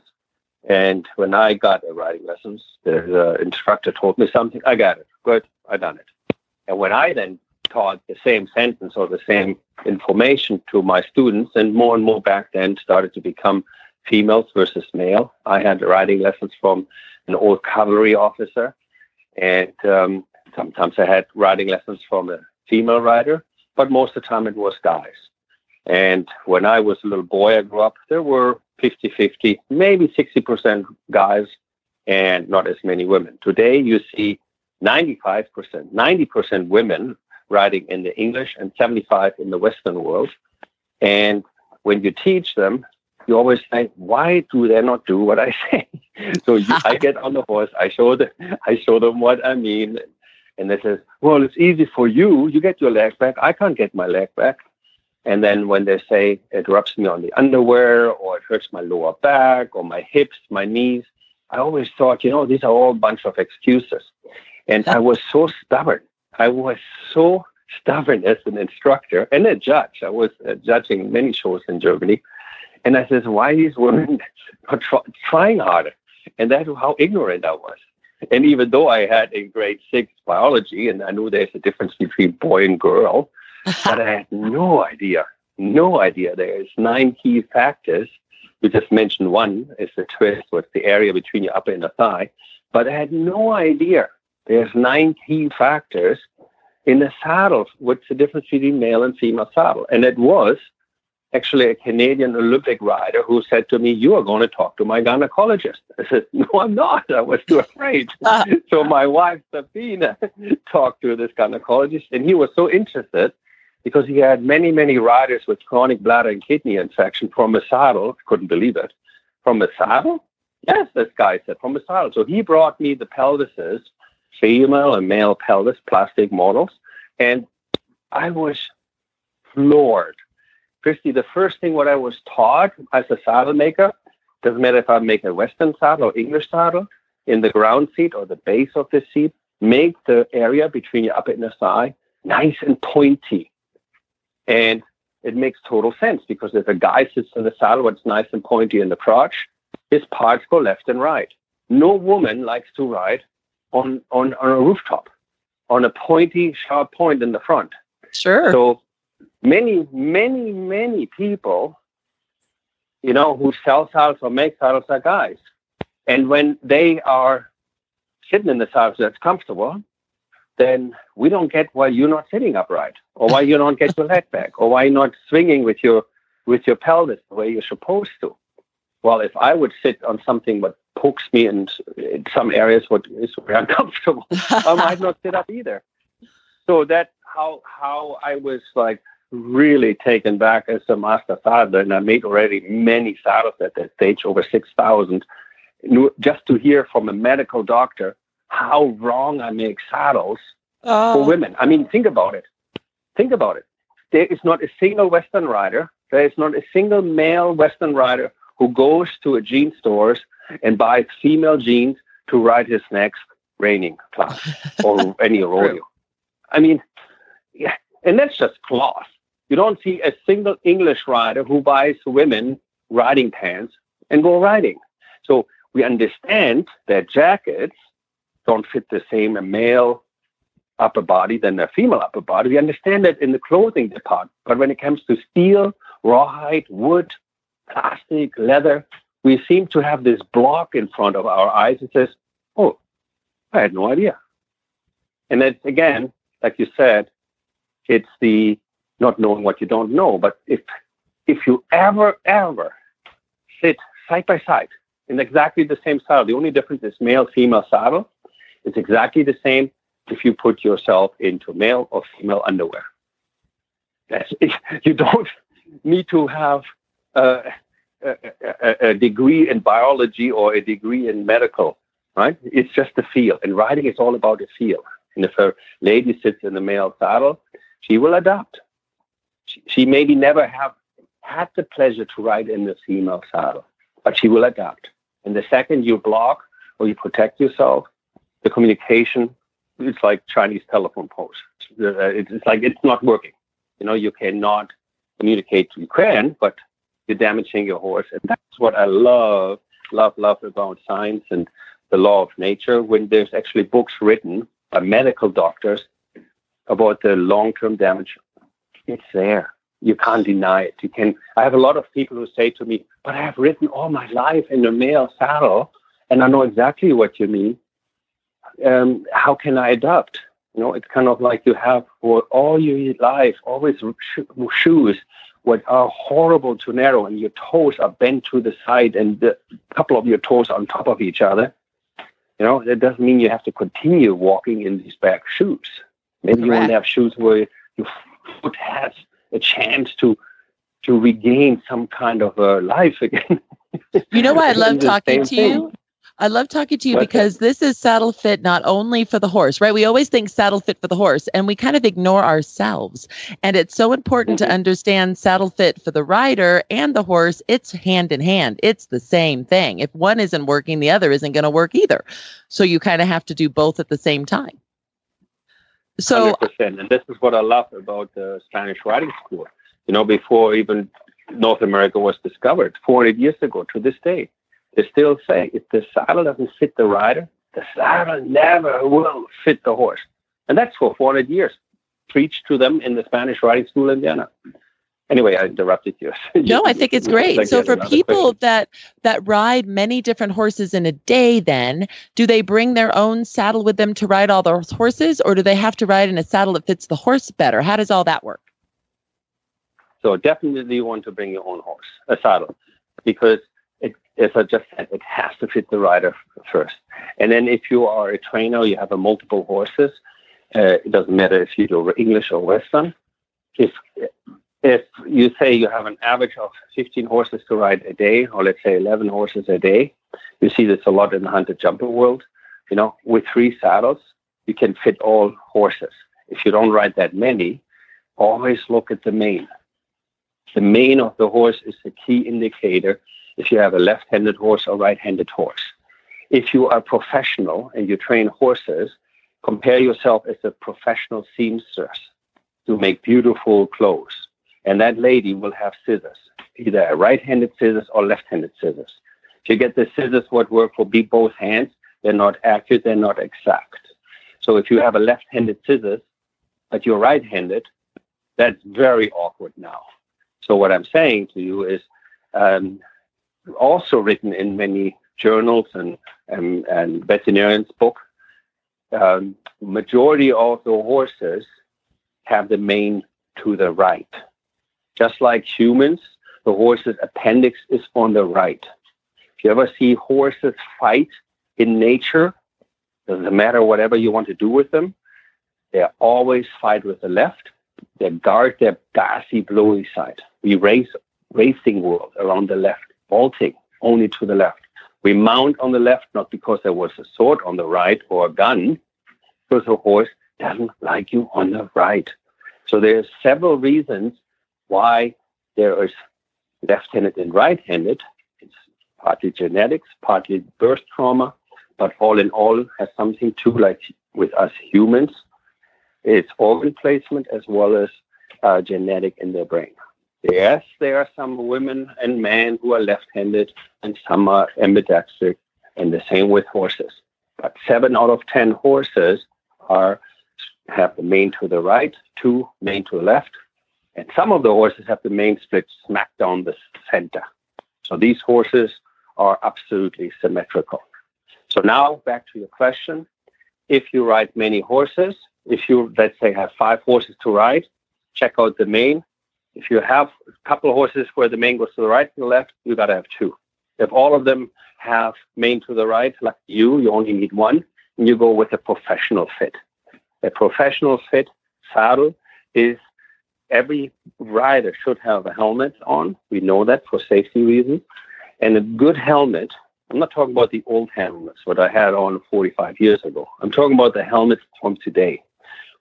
[SPEAKER 9] and when I got a riding lessons, the instructor told me something. I got it. Good. I done it. And when I then taught the same sentence or the same information to my students, and more and more back then started to become females versus male. I had riding lessons from an old cavalry officer, and um, sometimes I had riding lessons from a female rider, but most of the time it was guys. And when I was a little boy, I grew up, there were 50 50, maybe 60% guys and not as many women. Today, you see 95%, 90% women riding in the English and 75 in the Western world. And when you teach them, you always say, why do they not do what I say? so you, I get on the horse, I show them, I show them what I mean. And they say, well, it's easy for you. You get your leg back. I can't get my leg back. And then when they say it rubs me on the underwear or it hurts my lower back or my hips, my knees, I always thought, you know, these are all a bunch of excuses. And I was so stubborn. I was so stubborn as an instructor and a judge. I was uh, judging many shows in Germany. And I said, why these women are try- trying harder? And that's how ignorant I was. And even though I had in grade six biology and I knew there's a difference between boy and girl, but I had no idea, no idea. There's nine key factors. You just mentioned one is the twist, what's the area between your upper and the thigh. But I had no idea there's nine key factors in the saddle. What's the difference between male and female saddle? And it was actually a Canadian Olympic rider who said to me, You are going to talk to my gynecologist. I said, No, I'm not. I was too afraid. Uh. so my wife, Sabina, talked to this gynecologist, and he was so interested because he had many, many riders with chronic bladder and kidney infection from a saddle. Couldn't believe it. From a saddle? Yes, this guy said, from a saddle. So he brought me the pelvises female and male pelvis plastic models. And I was floored. Christy, the first thing what I was taught as a saddle maker, doesn't matter if I make a Western saddle or English saddle, in the ground seat or the base of the seat, make the area between your upper and the thigh nice and pointy. And it makes total sense because if a guy sits in the saddle what's nice and pointy in the crotch, his parts go left and right. No woman likes to ride on, on, on a rooftop, on a pointy, sharp point in the front.
[SPEAKER 2] Sure.
[SPEAKER 9] So many, many, many people, you know, who sell saddles or make saddles are guys. And when they are sitting in the saddle that's comfortable, then we don't get why you're not sitting upright, or why you don't get your leg back, or why not swinging with your with your pelvis the way you're supposed to. Well, if I would sit on something that pokes me in, in some areas what is very uncomfortable. I might not sit up either. So that's how how I was like really taken back as a master saddler, and I made already many saddles at that stage, over six thousand. Just to hear from a medical doctor how wrong I make saddles oh. for ah. women. I mean, think about it. Think about it. There is not a single Western rider. There is not a single male Western rider who goes to a jean stores and buys female jeans to ride his next reining class or any rodeo. I mean, yeah, and that's just cloth. You don't see a single English rider who buys women riding pants and go riding. So we understand that jackets don't fit the same a male upper body than a female upper body. We understand that in the clothing department. But when it comes to steel, rawhide, wood, plastic, leather, we seem to have this block in front of our eyes that says, oh, I had no idea. And then again, like you said, it's the not knowing what you don't know. But if if you ever, ever sit side by side in exactly the same saddle, the only difference is male female saddle. It's exactly the same if you put yourself into male or female underwear. That's, you don't need to have uh, a, a, degree in biology or a degree in medical, right? It's just a feel. And riding is all about a feel. And if a lady sits in the male saddle, she will adapt. She, she maybe never have had the pleasure to ride in the female saddle, but she will adapt. And the second you block or you protect yourself, the communication, it's like Chinese telephone poles. Uh, it's like it's not working. You know, you cannot communicate. to Ukraine, but you're damaging your horse. And that's what I love, love, love about science and the law of nature when there's actually books written by medical doctors about the long-term damage. It's there. You can't deny it. You can. I have a lot of people who say to me, "But I have written all my life in a male saddle, and I know exactly what you mean. Um, how can I adapt?" You know, it's kind of like you have for all your life always shoes what are horrible to narrow, and your toes are bent to the side, and a couple of your toes on top of each other. You know, that doesn't mean you have to continue walking in these back shoes. Maybe Correct. you want to have shoes where your foot has a chance to to regain some kind of a life again.
[SPEAKER 2] You know why I love talking to thing. you? I love talking to you because this is saddle fit not only for the horse, right? We always think saddle fit for the horse and we kind of ignore ourselves. And it's so important mm-hmm. to understand saddle fit for the rider and the horse. It's hand in hand, it's the same thing. If one isn't working, the other isn't going to work either. So you kind of have to do both at the same time. So,
[SPEAKER 9] 100%. and this is what I love about the Spanish riding school. You know, before even North America was discovered, 400 years ago to this day, they still say if the saddle doesn't fit the rider, the saddle never will fit the horse. And that's for 400 years. Preached to them in the Spanish riding school in Vienna. Anyway, I interrupted you.
[SPEAKER 2] no, I think it's great. so for people question. that that ride many different horses in a day, then do they bring their own saddle with them to ride all those horses, or do they have to ride in a saddle that fits the horse better? How does all that work?
[SPEAKER 9] So definitely you want to bring your own horse, a saddle, because as I just said, it has to fit the rider first. And then if you are a trainer, you have a multiple horses. Uh, it doesn't matter if you do English or Western. If if you say you have an average of 15 horses to ride a day, or let's say 11 horses a day, you see this a lot in the hunter jumper world. You know, with three saddles, you can fit all horses. If you don't ride that many, always look at the mane. The mane of the horse is the key indicator if you have a left-handed horse or right-handed horse. If you are professional and you train horses, compare yourself as a professional seamstress to make beautiful clothes. And that lady will have scissors, either a right-handed scissors or left-handed scissors. If you get the scissors what work for both hands, they're not accurate, they're not exact. So if you have a left-handed scissors, but you're right-handed, that's very awkward now. So what I'm saying to you is um, also written in many journals and and, and veterinarians' book. Um, majority of the horses have the mane to the right. Just like humans, the horse's appendix is on the right. If you ever see horses fight in nature, doesn't matter whatever you want to do with them, they always fight with the left. They guard their gassy, blowy side. We race racing world around the left vaulting only to the left. We mount on the left not because there was a sword on the right or a gun, because the horse doesn't like you on the right. So there are several reasons why there is left-handed and right-handed. It's partly genetics, partly birth trauma, but all in all has something to like with us humans. It's organ placement as well as uh, genetic in their brain. Yes, there are some women and men who are left-handed and some are ambidextric, and the same with horses. But seven out of ten horses are have the mane to the right, two mane to the left, and some of the horses have the mane split smack down the center. So these horses are absolutely symmetrical. So now back to your question. If you ride many horses, if you let's say have five horses to ride, check out the mane if you have a couple of horses where the mane goes to the right and the left, you got to have two. If all of them have mane to the right, like you, you only need one, and you go with a professional fit. A professional fit saddle is every rider should have a helmet on. We know that for safety reasons. And a good helmet I'm not talking about the old helmets, what I had on 45 years ago. I'm talking about the helmets from today,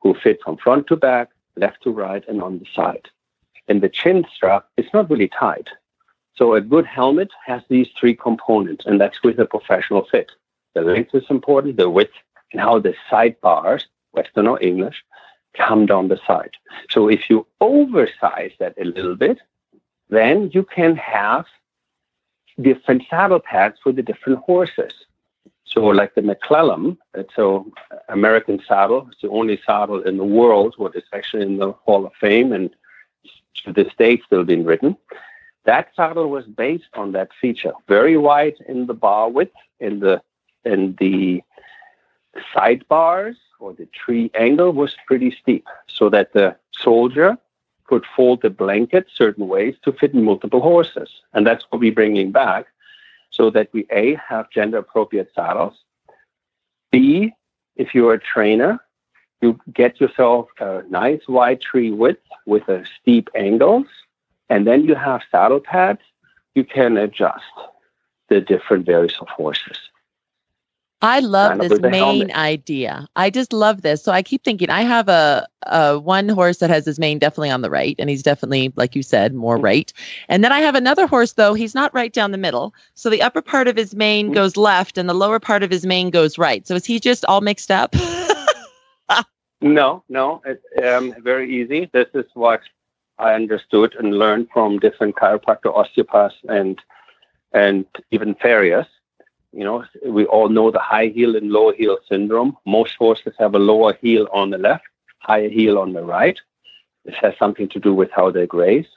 [SPEAKER 9] who fit from front to back, left to right, and on the side. And the chin strap is not really tight. So a good helmet has these three components, and that's with a professional fit. The length is important, the width, and how the side bars, Western or English, come down the side. So if you oversize that a little bit, then you can have different saddle pads for the different horses. So, like the McClellan, it's an American saddle. It's the only saddle in the world what is actually in the Hall of Fame and to this day still being written. That saddle was based on that feature. Very wide in the bar width, in the in the sidebars or the tree angle was pretty steep, so that the soldier could fold the blanket certain ways to fit in multiple horses. And that's what we're bringing back so that we A, have gender appropriate saddles. B, if you're a trainer, you get yourself a nice wide tree width with a steep angles, and then you have saddle pads. You can adjust the different various of horses.
[SPEAKER 2] I love this main idea. I just love this. So I keep thinking I have a, a one horse that has his mane definitely on the right, and he's definitely, like you said, more right. And then I have another horse though he's not right down the middle. So the upper part of his mane
[SPEAKER 9] Mm-hmm.
[SPEAKER 2] goes left, and the lower part of his mane goes right. So is he just all mixed up?
[SPEAKER 9] No, no, it's um, very easy. This is what I understood and learned from different chiropractor, osteopaths, and and even farriers. You know, we all know the high heel and low heel syndrome. Most horses have a lower heel on the left, higher heel on the right. This has something to do with how they graze.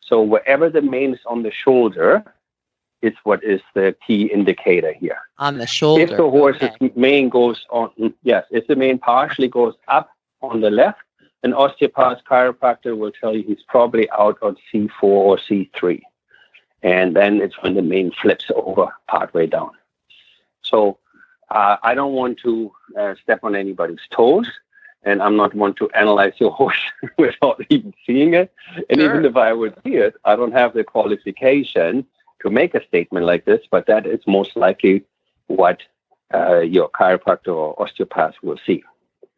[SPEAKER 9] So wherever the mane is on the shoulder, it's what is the key indicator here.
[SPEAKER 2] on the shoulder.
[SPEAKER 9] If the horse's
[SPEAKER 2] Okay.
[SPEAKER 9] mane goes on, yes, if the mane partially goes up on the left, an osteopath chiropractor will tell you he's probably out on C4 or C3. And then it's when the mane flips over partway down. So uh, I don't want to uh, step on anybody's toes. And I'm not one to analyze your horse without even seeing it. And even if I would see it, I don't have the qualification to make a statement like this, but that is most likely what uh, your chiropractor or osteopath will see.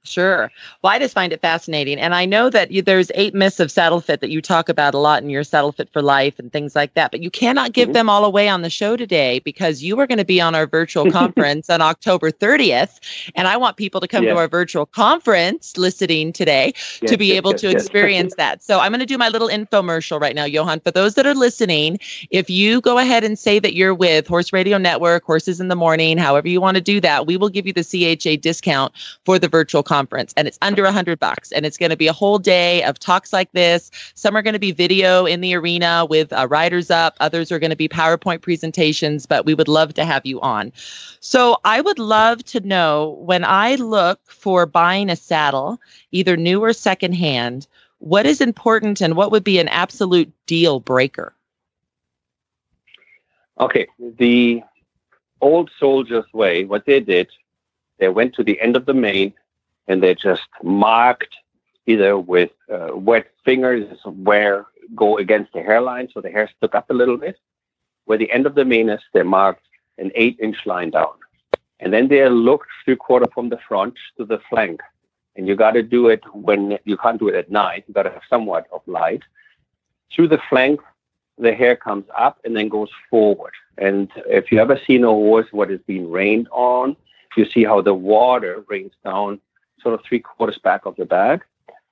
[SPEAKER 2] Sure. Well, I just find it fascinating. And I know that you, there's eight myths of saddle fit that you talk about a lot in your saddle fit for life and things like that. But you cannot give mm-hmm. them all away on the show today because you are going to be on our virtual conference on October 30th. And I want people to come
[SPEAKER 10] Yes.
[SPEAKER 2] to our virtual conference listening today to be
[SPEAKER 10] yes,
[SPEAKER 2] able
[SPEAKER 10] yes,
[SPEAKER 2] to
[SPEAKER 10] yes.
[SPEAKER 2] experience that. So I'm going to do my little infomercial right now, Jochen. For those that are listening, if you go ahead and say that you're with Horse Radio Network, Horses in the Morning, however you want to do that, we will give you the CHA discount for the virtual conference. Conference and it's under a hundred bucks. And it's going to be a whole day of talks like this. Some are going to be video in the arena with uh, riders up. Others are going to be PowerPoint presentations, but we would love to have you on. So I would love to know when I look for buying a saddle, either new or secondhand, what is important and what would be an absolute deal breaker?
[SPEAKER 9] Okay, the old soldiers' way, what they did, they went to the end of the mane and they just marked either with uh, wet fingers where go against the hairline so the hair stuck up a little bit. Where the end of the mane is, they marked an eight inch line down. And then they looked three quarter from the front to the flank. And you got to do it when you can't do it at night. You got to have somewhat of light. Through the flank, the hair comes up and then goes forward. And if you ever seen a horse what is being rained on, you see how the water rains down sort of three quarters back of the bag.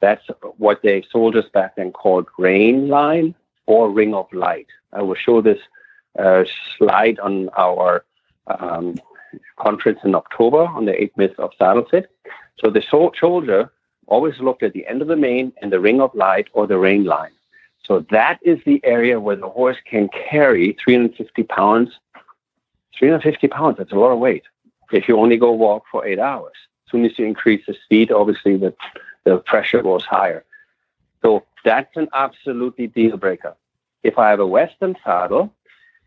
[SPEAKER 9] That's what the soldiers back then called rain line or ring of light. I will show this uh, slide on our um, conference in October on the eight myths of saddle fit. So the soldier always looked at the end of the mane and the ring of light or the rain line. So that is the area where the horse can carry 350 pounds. 350 pounds, that's a lot of weight. If you only go walk for eight hours. Soon as you increase the speed, obviously the, the pressure goes higher. So that's an absolutely deal breaker. If I have a Western saddle,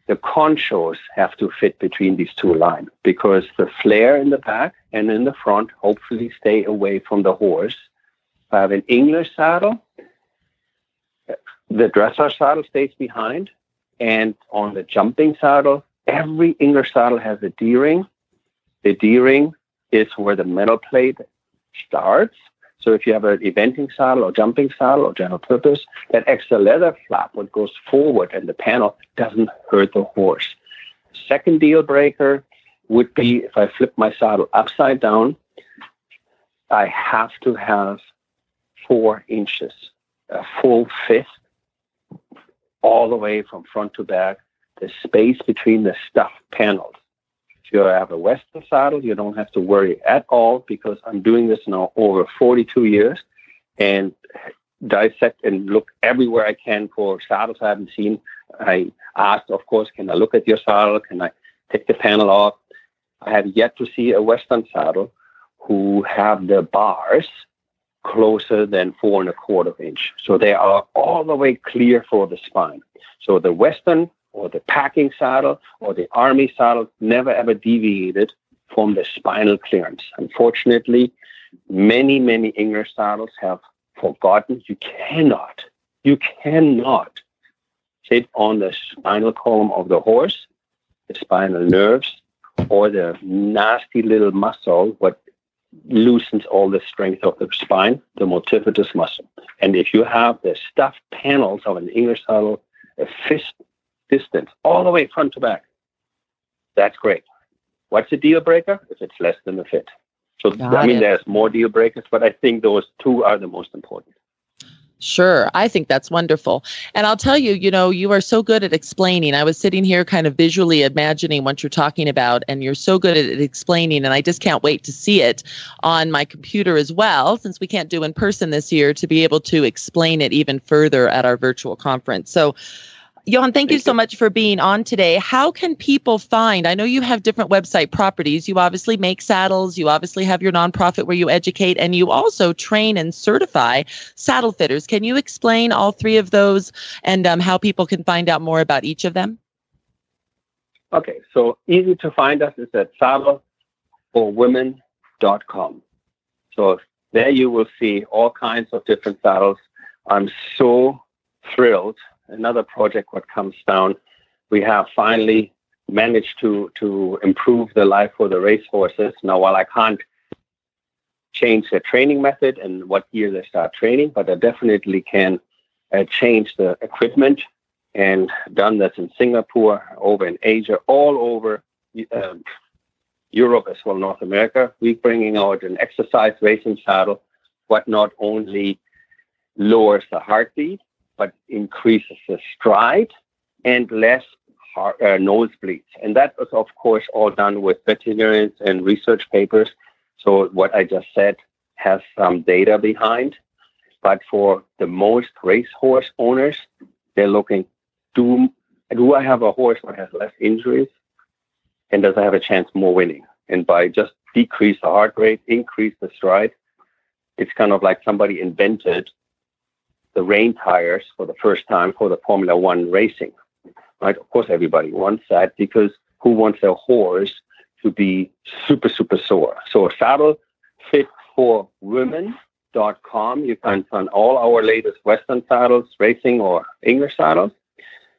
[SPEAKER 9] the conchos have to fit between these two lines because the flare in the back and in the front hopefully stay away from the horse. If I have an English saddle, the dressage saddle stays behind, and on the jumping saddle, every English saddle has a D ring. The D ring is where the metal plate starts. So if you have an eventing saddle or jumping saddle or general purpose, that extra leather flap, what goes forward and the panel doesn't hurt the horse. Second deal breaker would be if I flip my saddle upside down, I have to have four inches, a full fist, all the way from front to back, the space between the stuffed panels. You have a Western saddle, you don't have to worry at all because I'm doing this now over 42 years and dissect and look everywhere I can for saddles I haven't seen. I asked, of course, can I look at your saddle? Can I take the panel off? I have yet to see a Western saddle who have the bars closer than four and a quarter inch. So they are all the way clear for the spine. So the Western or the packing saddle or the army saddle never ever deviated from the spinal clearance. Unfortunately, many, many English saddles have forgotten you cannot, you cannot sit on the spinal column of the horse, the spinal nerves, or the nasty little muscle what loosens all the strength of the spine, the multifidus muscle. And if you have the stuffed panels of an English saddle a fist distance all the way front to back, that's great. What's a deal breaker? If it's less than a fit. So
[SPEAKER 2] Got
[SPEAKER 9] I mean,
[SPEAKER 2] it.
[SPEAKER 9] there's more deal breakers, but I think those two are the most important.
[SPEAKER 2] Sure. I think that's wonderful. And I'll tell you, you know, you are so good at explaining. I was sitting here kind of visually imagining what you're talking about, and you're so good at explaining. And I just can't wait to see it on my computer as well, since we can't do in person this year, to be able to explain it even further at our virtual conference. So, Jochen, thank you so much for being on today. How can people find? I know you have different website properties. You obviously make saddles, you obviously have your nonprofit where you educate, and you also train and certify saddle fitters. Can you explain all three of those and um, how people can find out more about each of them?
[SPEAKER 9] Okay, so easy to find us is at saddleforwomen.com. So there you will see all kinds of different saddles. I'm so thrilled. Another project what comes down. We have finally managed to to improve the life for the race horses. Now, while I can't change their training method and what year they start training, but I definitely can uh, change the equipment and done this in Singapore, over in Asia, all over um, Europe as well, North America. We're bringing out an exercise racing saddle, what not only lowers the heartbeat, but increases the stride and less heart, uh, nosebleeds. And that was, of course, all done with veterinarians and research papers. So what I just said has some data behind. But for the most racehorse owners, they're looking, do, do I have a horse that has less injuries? And does I have a chance more winning? And by just decrease the heart rate, increase the stride, it's kind of like somebody invented the rain tires for the first time for the Formula One racing. Right? Of course, everybody wants that because who wants their horse to be super, super sore? So, saddle fit for women.com. You can find all our latest Western saddles, racing or English saddles.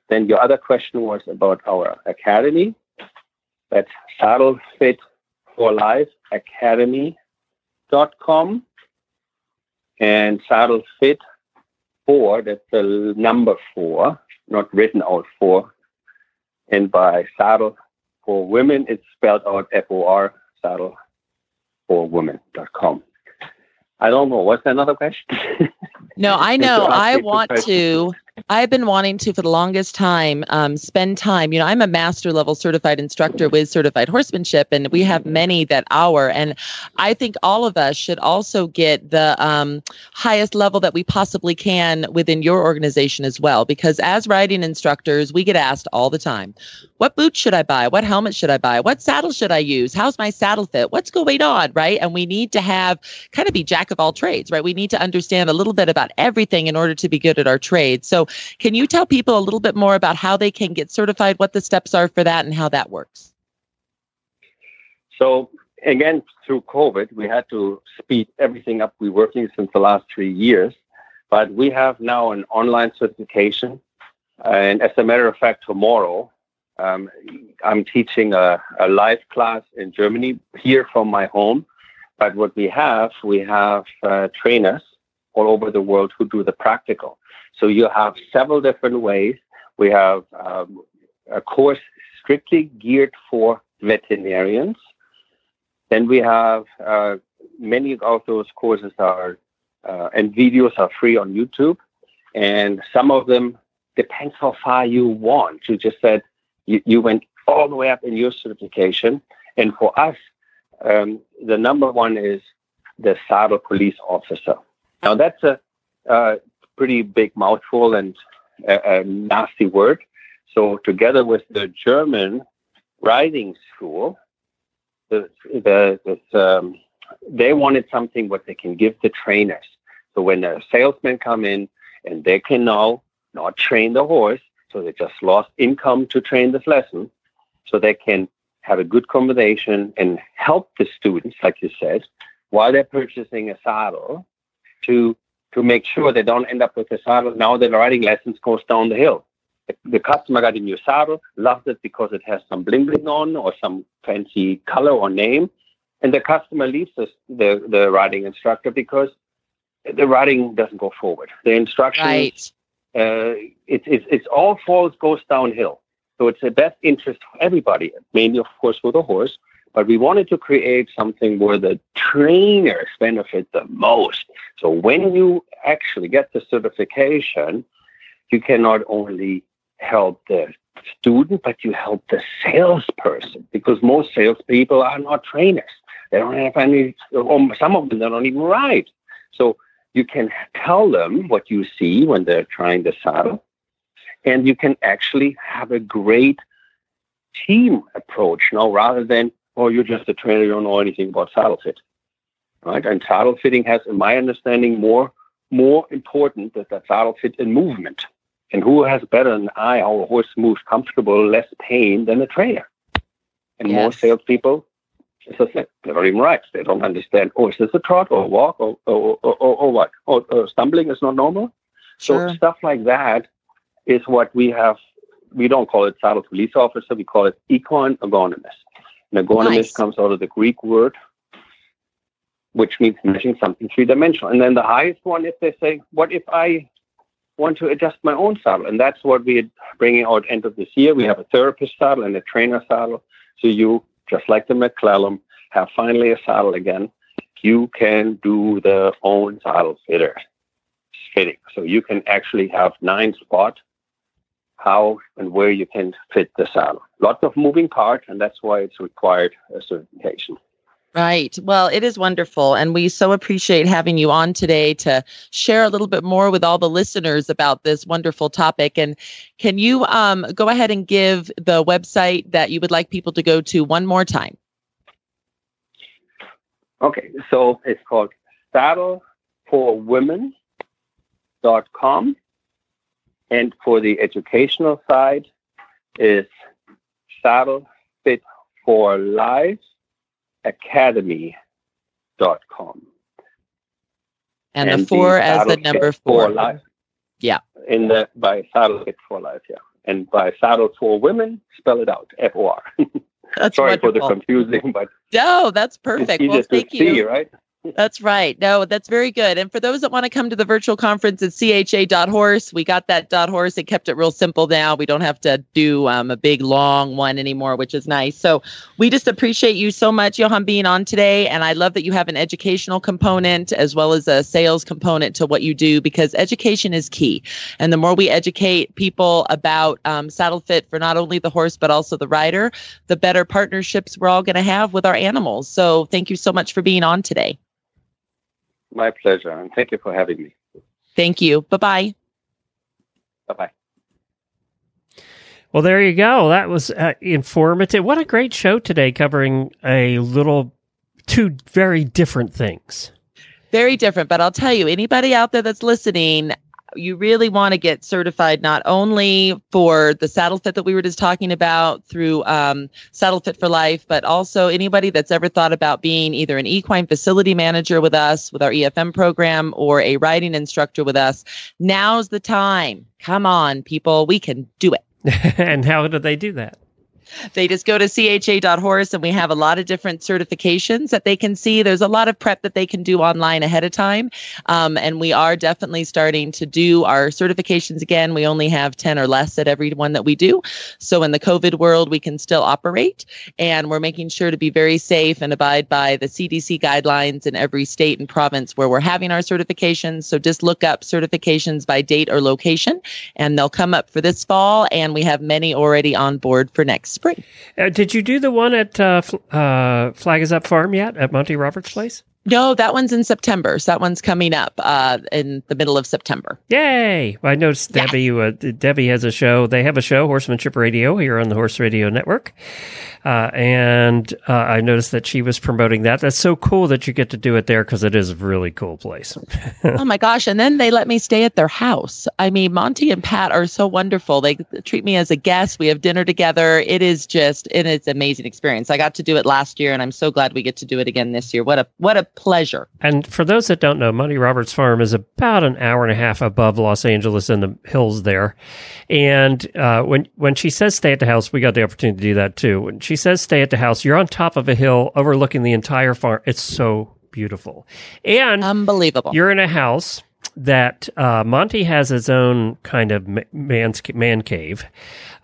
[SPEAKER 9] Then your other question was about our academy. That's Saddle Fit for Life Academy.com and Saddle Fit four, that's the number four, not written out four. And by saddle for women, it's spelled out F O R, saddle for women.com. I don't know. What's another question?
[SPEAKER 2] No, I know. I want to. I've been wanting to for the longest time um, spend time. You know, I'm a master level certified instructor with certified horsemanship, and we have many that hour. And I think all of us should also get the um, highest level that we possibly can within your organization as well. Because as riding instructors, we get asked all the time, "What boots should I buy? What helmet should I buy? What saddle should I use? How's my saddle fit? What's going on?" Right? And we need to have kind of be jack of all trades, right? We need to understand a little bit about everything in order to be good at our trade. So, can you tell people a little bit more about how they can get certified, what the steps are for that, and how that works?
[SPEAKER 9] So, again, through COVID, we had to speed everything up. We're working since the last three years, but we have now an online certification. And as a matter of fact, tomorrow, Um, I'm teaching a, a live class in Germany here from my home. But what we have, we have uh, trainers all over the world who do the practical. So you have several different ways. We have um, a course strictly geared for veterinarians. Then we have uh, many of those courses are uh, and videos are free on YouTube, and some of them depends how far you want. You just said you, you went all the way up in your certification, and for us, um, the number one is the saddle police officer. Now that's a, a pretty big mouthful and a, a nasty word. So together with the German riding school, the, the, the um, they wanted something what they can give the trainers. So when the salesmen come in and they can now not train the horse, so they just lost income to train this lesson, so they can have a good conversation and help the students, like you said, while they're purchasing a saddle to to make sure they don't end up with a saddle now the riding lessons goes down the hill. The, the customer got a new saddle, loved it because it has some bling bling on or some fancy color or name, and the customer leaves the, the, the riding instructor because the riding doesn't go forward. The instructions,
[SPEAKER 2] Right.
[SPEAKER 9] uh, it, it, it's all falls goes downhill. So it's the best interest for everybody, mainly of course for the horse. But we wanted to create something where the trainers benefit the most. So when you actually get the certification, you can not only help the student, but you help the salesperson because most salespeople are not trainers. They don't have any, or some of them they don't even ride. So you can tell them what you see when they're trying the saddle, and you can actually have a great team approach now rather than, oh, you're just a trainer, you don't know anything about saddle fit. Right? And saddle fitting has, in my understanding, more more important that that saddle fit in movement. And who has better than I how a horse moves comfortable, less pain than a trainer? And more
[SPEAKER 2] Yes.
[SPEAKER 9] salespeople, as I said, they don't even ride. They don't understand, oh, is this a trot or a walk or, or, or, or, or what? Oh, uh, stumbling is not normal?
[SPEAKER 2] Sure.
[SPEAKER 9] So stuff like that is what we have. We don't call it saddle police officer. We call it equine ergonomist. Ergonomist
[SPEAKER 2] Nice.
[SPEAKER 9] comes out of the Greek word, which means measuring something three dimensional. And then the highest one, if they say, what if I want to adjust my own saddle? And that's what we're bringing out end of this year. We have a therapist saddle and a trainer saddle. So you, just like the McClellan, have finally a saddle again. You can do the own saddle fitter fitting. So you can actually have nine spot how and where you can fit the saddle. Lots of moving parts, and that's why it's required a certification.
[SPEAKER 2] Right. Well, it is wonderful. And we so appreciate having you on today to share a little bit more with all the listeners about this wonderful topic. And can you um, go ahead and give the website that you would like people to go to one more time?
[SPEAKER 9] Okay, so it's called saddleforwomen.com. And for the educational side is Saddle Fit for Life Academy.com.
[SPEAKER 2] And, the four as the number four.
[SPEAKER 9] Life
[SPEAKER 2] Yeah.
[SPEAKER 9] in the by Saddle Fit for Life, yeah. And by Saddle for Women, spell it out, F O R.
[SPEAKER 2] That's
[SPEAKER 9] Sorry for the confusing, but
[SPEAKER 2] No, that's perfect.
[SPEAKER 9] easier
[SPEAKER 2] Well, thank
[SPEAKER 9] see,
[SPEAKER 2] you.
[SPEAKER 9] right?
[SPEAKER 2] That's right. No, that's very good. And for those that want to come to the virtual conference at cha.horse, we got that dot horse. It kept it real simple now. We don't have to do um, a big long one anymore, which is nice. So we just appreciate you so much, Jochen, being on today. And I love that you have an educational component as well as a sales component to what you do because education is key. And the more we educate people about um, saddle fit for not only the horse, but also the rider, the better partnerships we're all going to have with our animals. So thank you so much for being on today.
[SPEAKER 9] My pleasure, and thank you for having me.
[SPEAKER 2] Thank you. Bye bye.
[SPEAKER 9] Bye bye.
[SPEAKER 1] Well, there you go. That was uh, informative. What a great show today, covering a little two very different things.
[SPEAKER 2] Very different, but I'll tell you, anybody out there that's listening, you really want to get certified not only for the saddle fit that we were just talking about through um, Saddle Fit for Life, but also anybody that's ever thought about being either an equine facility manager with us, with our EFM program, or a riding instructor with us. Now's the time. Come on, people. We can do it.
[SPEAKER 1] and how do they do that?
[SPEAKER 2] They just go to cha.horse and we have a lot of different certifications that they can see. There's a lot of prep that they can do online ahead of time. Um, and we are definitely starting to do our certifications again. We only have 10 or less at every one that we do. So in the COVID world, we can still operate. And we're making sure to be very safe and abide by the CDC guidelines in every state and province where we're having our certifications. So just look up certifications by date or location, and they'll come up for this fall. And we have many already on board for next spring.
[SPEAKER 1] Uh, did you do the one at uh, uh, Flag is Up Farm yet at Monty Roberts' place?
[SPEAKER 2] No, that one's in September. So that one's coming up uh, in the middle of September.
[SPEAKER 1] Yay! I noticed Debbie. Uh, Debbie has a show. They have a show, Horsemanship Radio, here on the Horse Radio Network. Uh, and uh, I noticed that she was promoting that. That's so cool that you get to do it there because it is a really cool place.
[SPEAKER 2] oh my gosh! And then they let me stay at their house. I mean, Monty and Pat are so wonderful. They treat me as a guest. We have dinner together. It is just, it is amazing experience. I got to do it last year, and I'm so glad we get to do it again this year. What a what a pleasure.
[SPEAKER 1] And for those that don't know, Monty Roberts Farm is about an hour and a half above Los Angeles in the hills there. And uh, when when she says stay at the house, we got the opportunity to do that too. When she says stay at the house, you're on top of a hill overlooking the entire farm. It's so beautiful and
[SPEAKER 2] unbelievable.
[SPEAKER 1] You're in a house that uh, Monty has his own kind of man's man cave.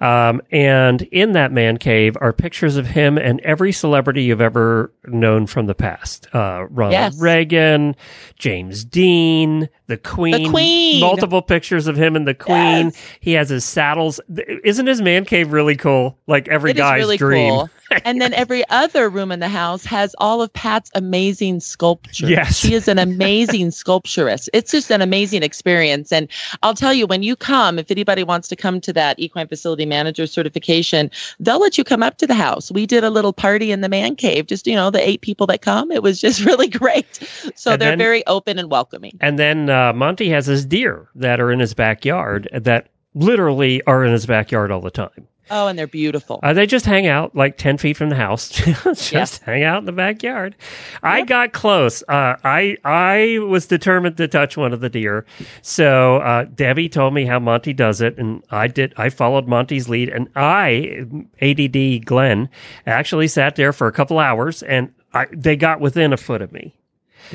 [SPEAKER 1] Um, and in that man cave are pictures of him and every celebrity you've ever known from the past. Uh, Ronald yes. Reagan, James Dean, the Queen,
[SPEAKER 2] the Queen,
[SPEAKER 1] multiple pictures of him and the Queen. Yes. He has his saddles. Isn't his man cave really cool? Like every
[SPEAKER 2] it
[SPEAKER 1] guy's
[SPEAKER 2] really
[SPEAKER 1] dream.
[SPEAKER 2] Cool. and then every other room in the house has all of Pat's amazing sculptures.
[SPEAKER 1] Yes.
[SPEAKER 2] She is an amazing sculpturist. It's just an amazing experience. And I'll tell you, when you come, if anybody wants to come to that equine facility manager certification, they'll let you come up to the house. We did a little party in the man cave, just, you know, the eight people that come. It was just really great. So and they're then, very open and welcoming.
[SPEAKER 1] And then uh, Monty has his deer that are in his backyard that literally are in his backyard all the time.
[SPEAKER 2] Oh, and they're beautiful.
[SPEAKER 1] Uh, they just hang out like 10 feet from the house. just hang out in the backyard. Yep. I got close. Uh, I I was determined to touch one of the deer. So uh, Debbie told me how Monty does it, and I did. I followed Monty's lead, and I, ADD Glenn, actually sat there for a couple hours, and I, they got within a foot of me.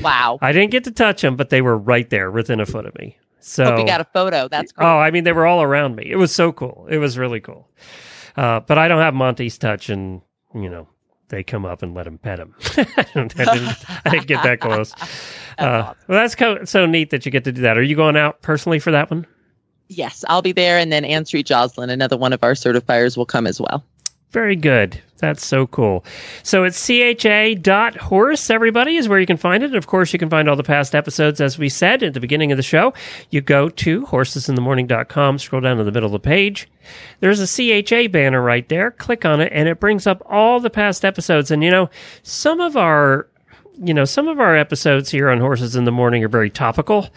[SPEAKER 2] Wow.
[SPEAKER 1] I didn't get to touch them, but they were right there within a foot of me. So
[SPEAKER 2] Hope you got a photo. That's cool.
[SPEAKER 1] Oh, I mean, they were all around me. It was so cool. It was really cool. Uh, but I don't have Monty's touch, and you know, they come up and let him pet him. I, didn't, I, didn't, get that close. that's uh, awesome. Well, that's co- so neat that you get to do that. Are you going out personally for that one?
[SPEAKER 2] Yes, I'll be there, and then Ann Street Joslyn, another one of our certifiers, will come as well.
[SPEAKER 1] Very good. That's so cool. So it's cha.horse, everybody, is where you can find it. And of course, you can find all the past episodes, as we said at the beginning of the show. You go to horsesinthemorning.com, scroll down to the middle of the page. There's a CHA banner right there. Click on it, and it brings up all the past episodes. And, you know, some of our you know, some of our episodes here on Horses in the Morning are very topical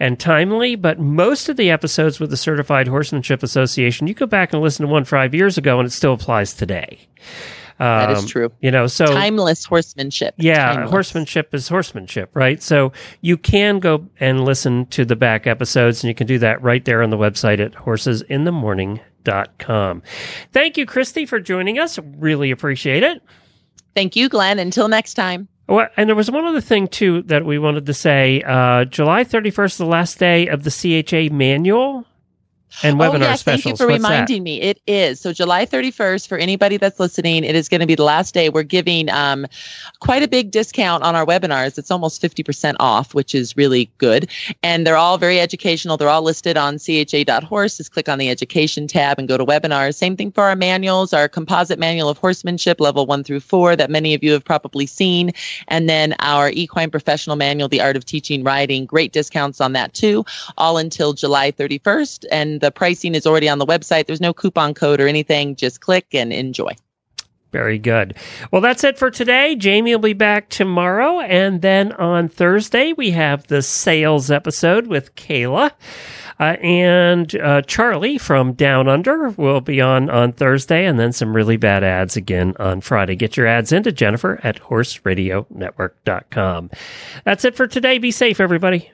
[SPEAKER 1] and timely, but most of the episodes with the Certified Horsemanship Association, you go back and listen to one five years ago and it still applies today.
[SPEAKER 2] Um, that is um, true.
[SPEAKER 1] You know, so
[SPEAKER 2] timeless horsemanship.
[SPEAKER 1] Yeah,
[SPEAKER 2] timeless.
[SPEAKER 1] horsemanship is horsemanship, right? So you can go and listen to the back episodes, and you can do that right there on the website at horsesinthemorning.com. Thank you, Christy, for joining us. Really appreciate it.
[SPEAKER 2] Thank you, Glenn. Until next time.
[SPEAKER 1] Well, and there was one other thing too that we wanted to say. Uh, July 31st, the last day of the CHA manual and webinar
[SPEAKER 2] oh, yes,
[SPEAKER 1] specials.
[SPEAKER 2] Thank you for
[SPEAKER 1] What's
[SPEAKER 2] reminding
[SPEAKER 1] that?
[SPEAKER 2] me. It is. So July 31st, for anybody that's listening, it is going to be the last day. We're giving um, quite a big discount on our webinars. It's almost 50% off, which is really good. And they're all very educational. They're all listed on cha.horse. Just click on the education tab and go to webinars. Same thing for our manuals, our composite manual of horsemanship, level one through four, that many of you have probably seen. And then our equine professional manual, the art of teaching riding. Great discounts on that too, all until July 31st. The pricing is already on the website. There's no coupon code or anything. Just click and enjoy.
[SPEAKER 1] Very good. Well, that's it for today. Jamie will be back tomorrow. And then on Thursday, we have the sales episode with Kayla. Uh, and uh, Charlie from Down Under will be on on Thursday, and then some really bad ads again on Friday. Get your ads into Jennifer at horseradionetwork.com. That's it for today. Be safe, everybody.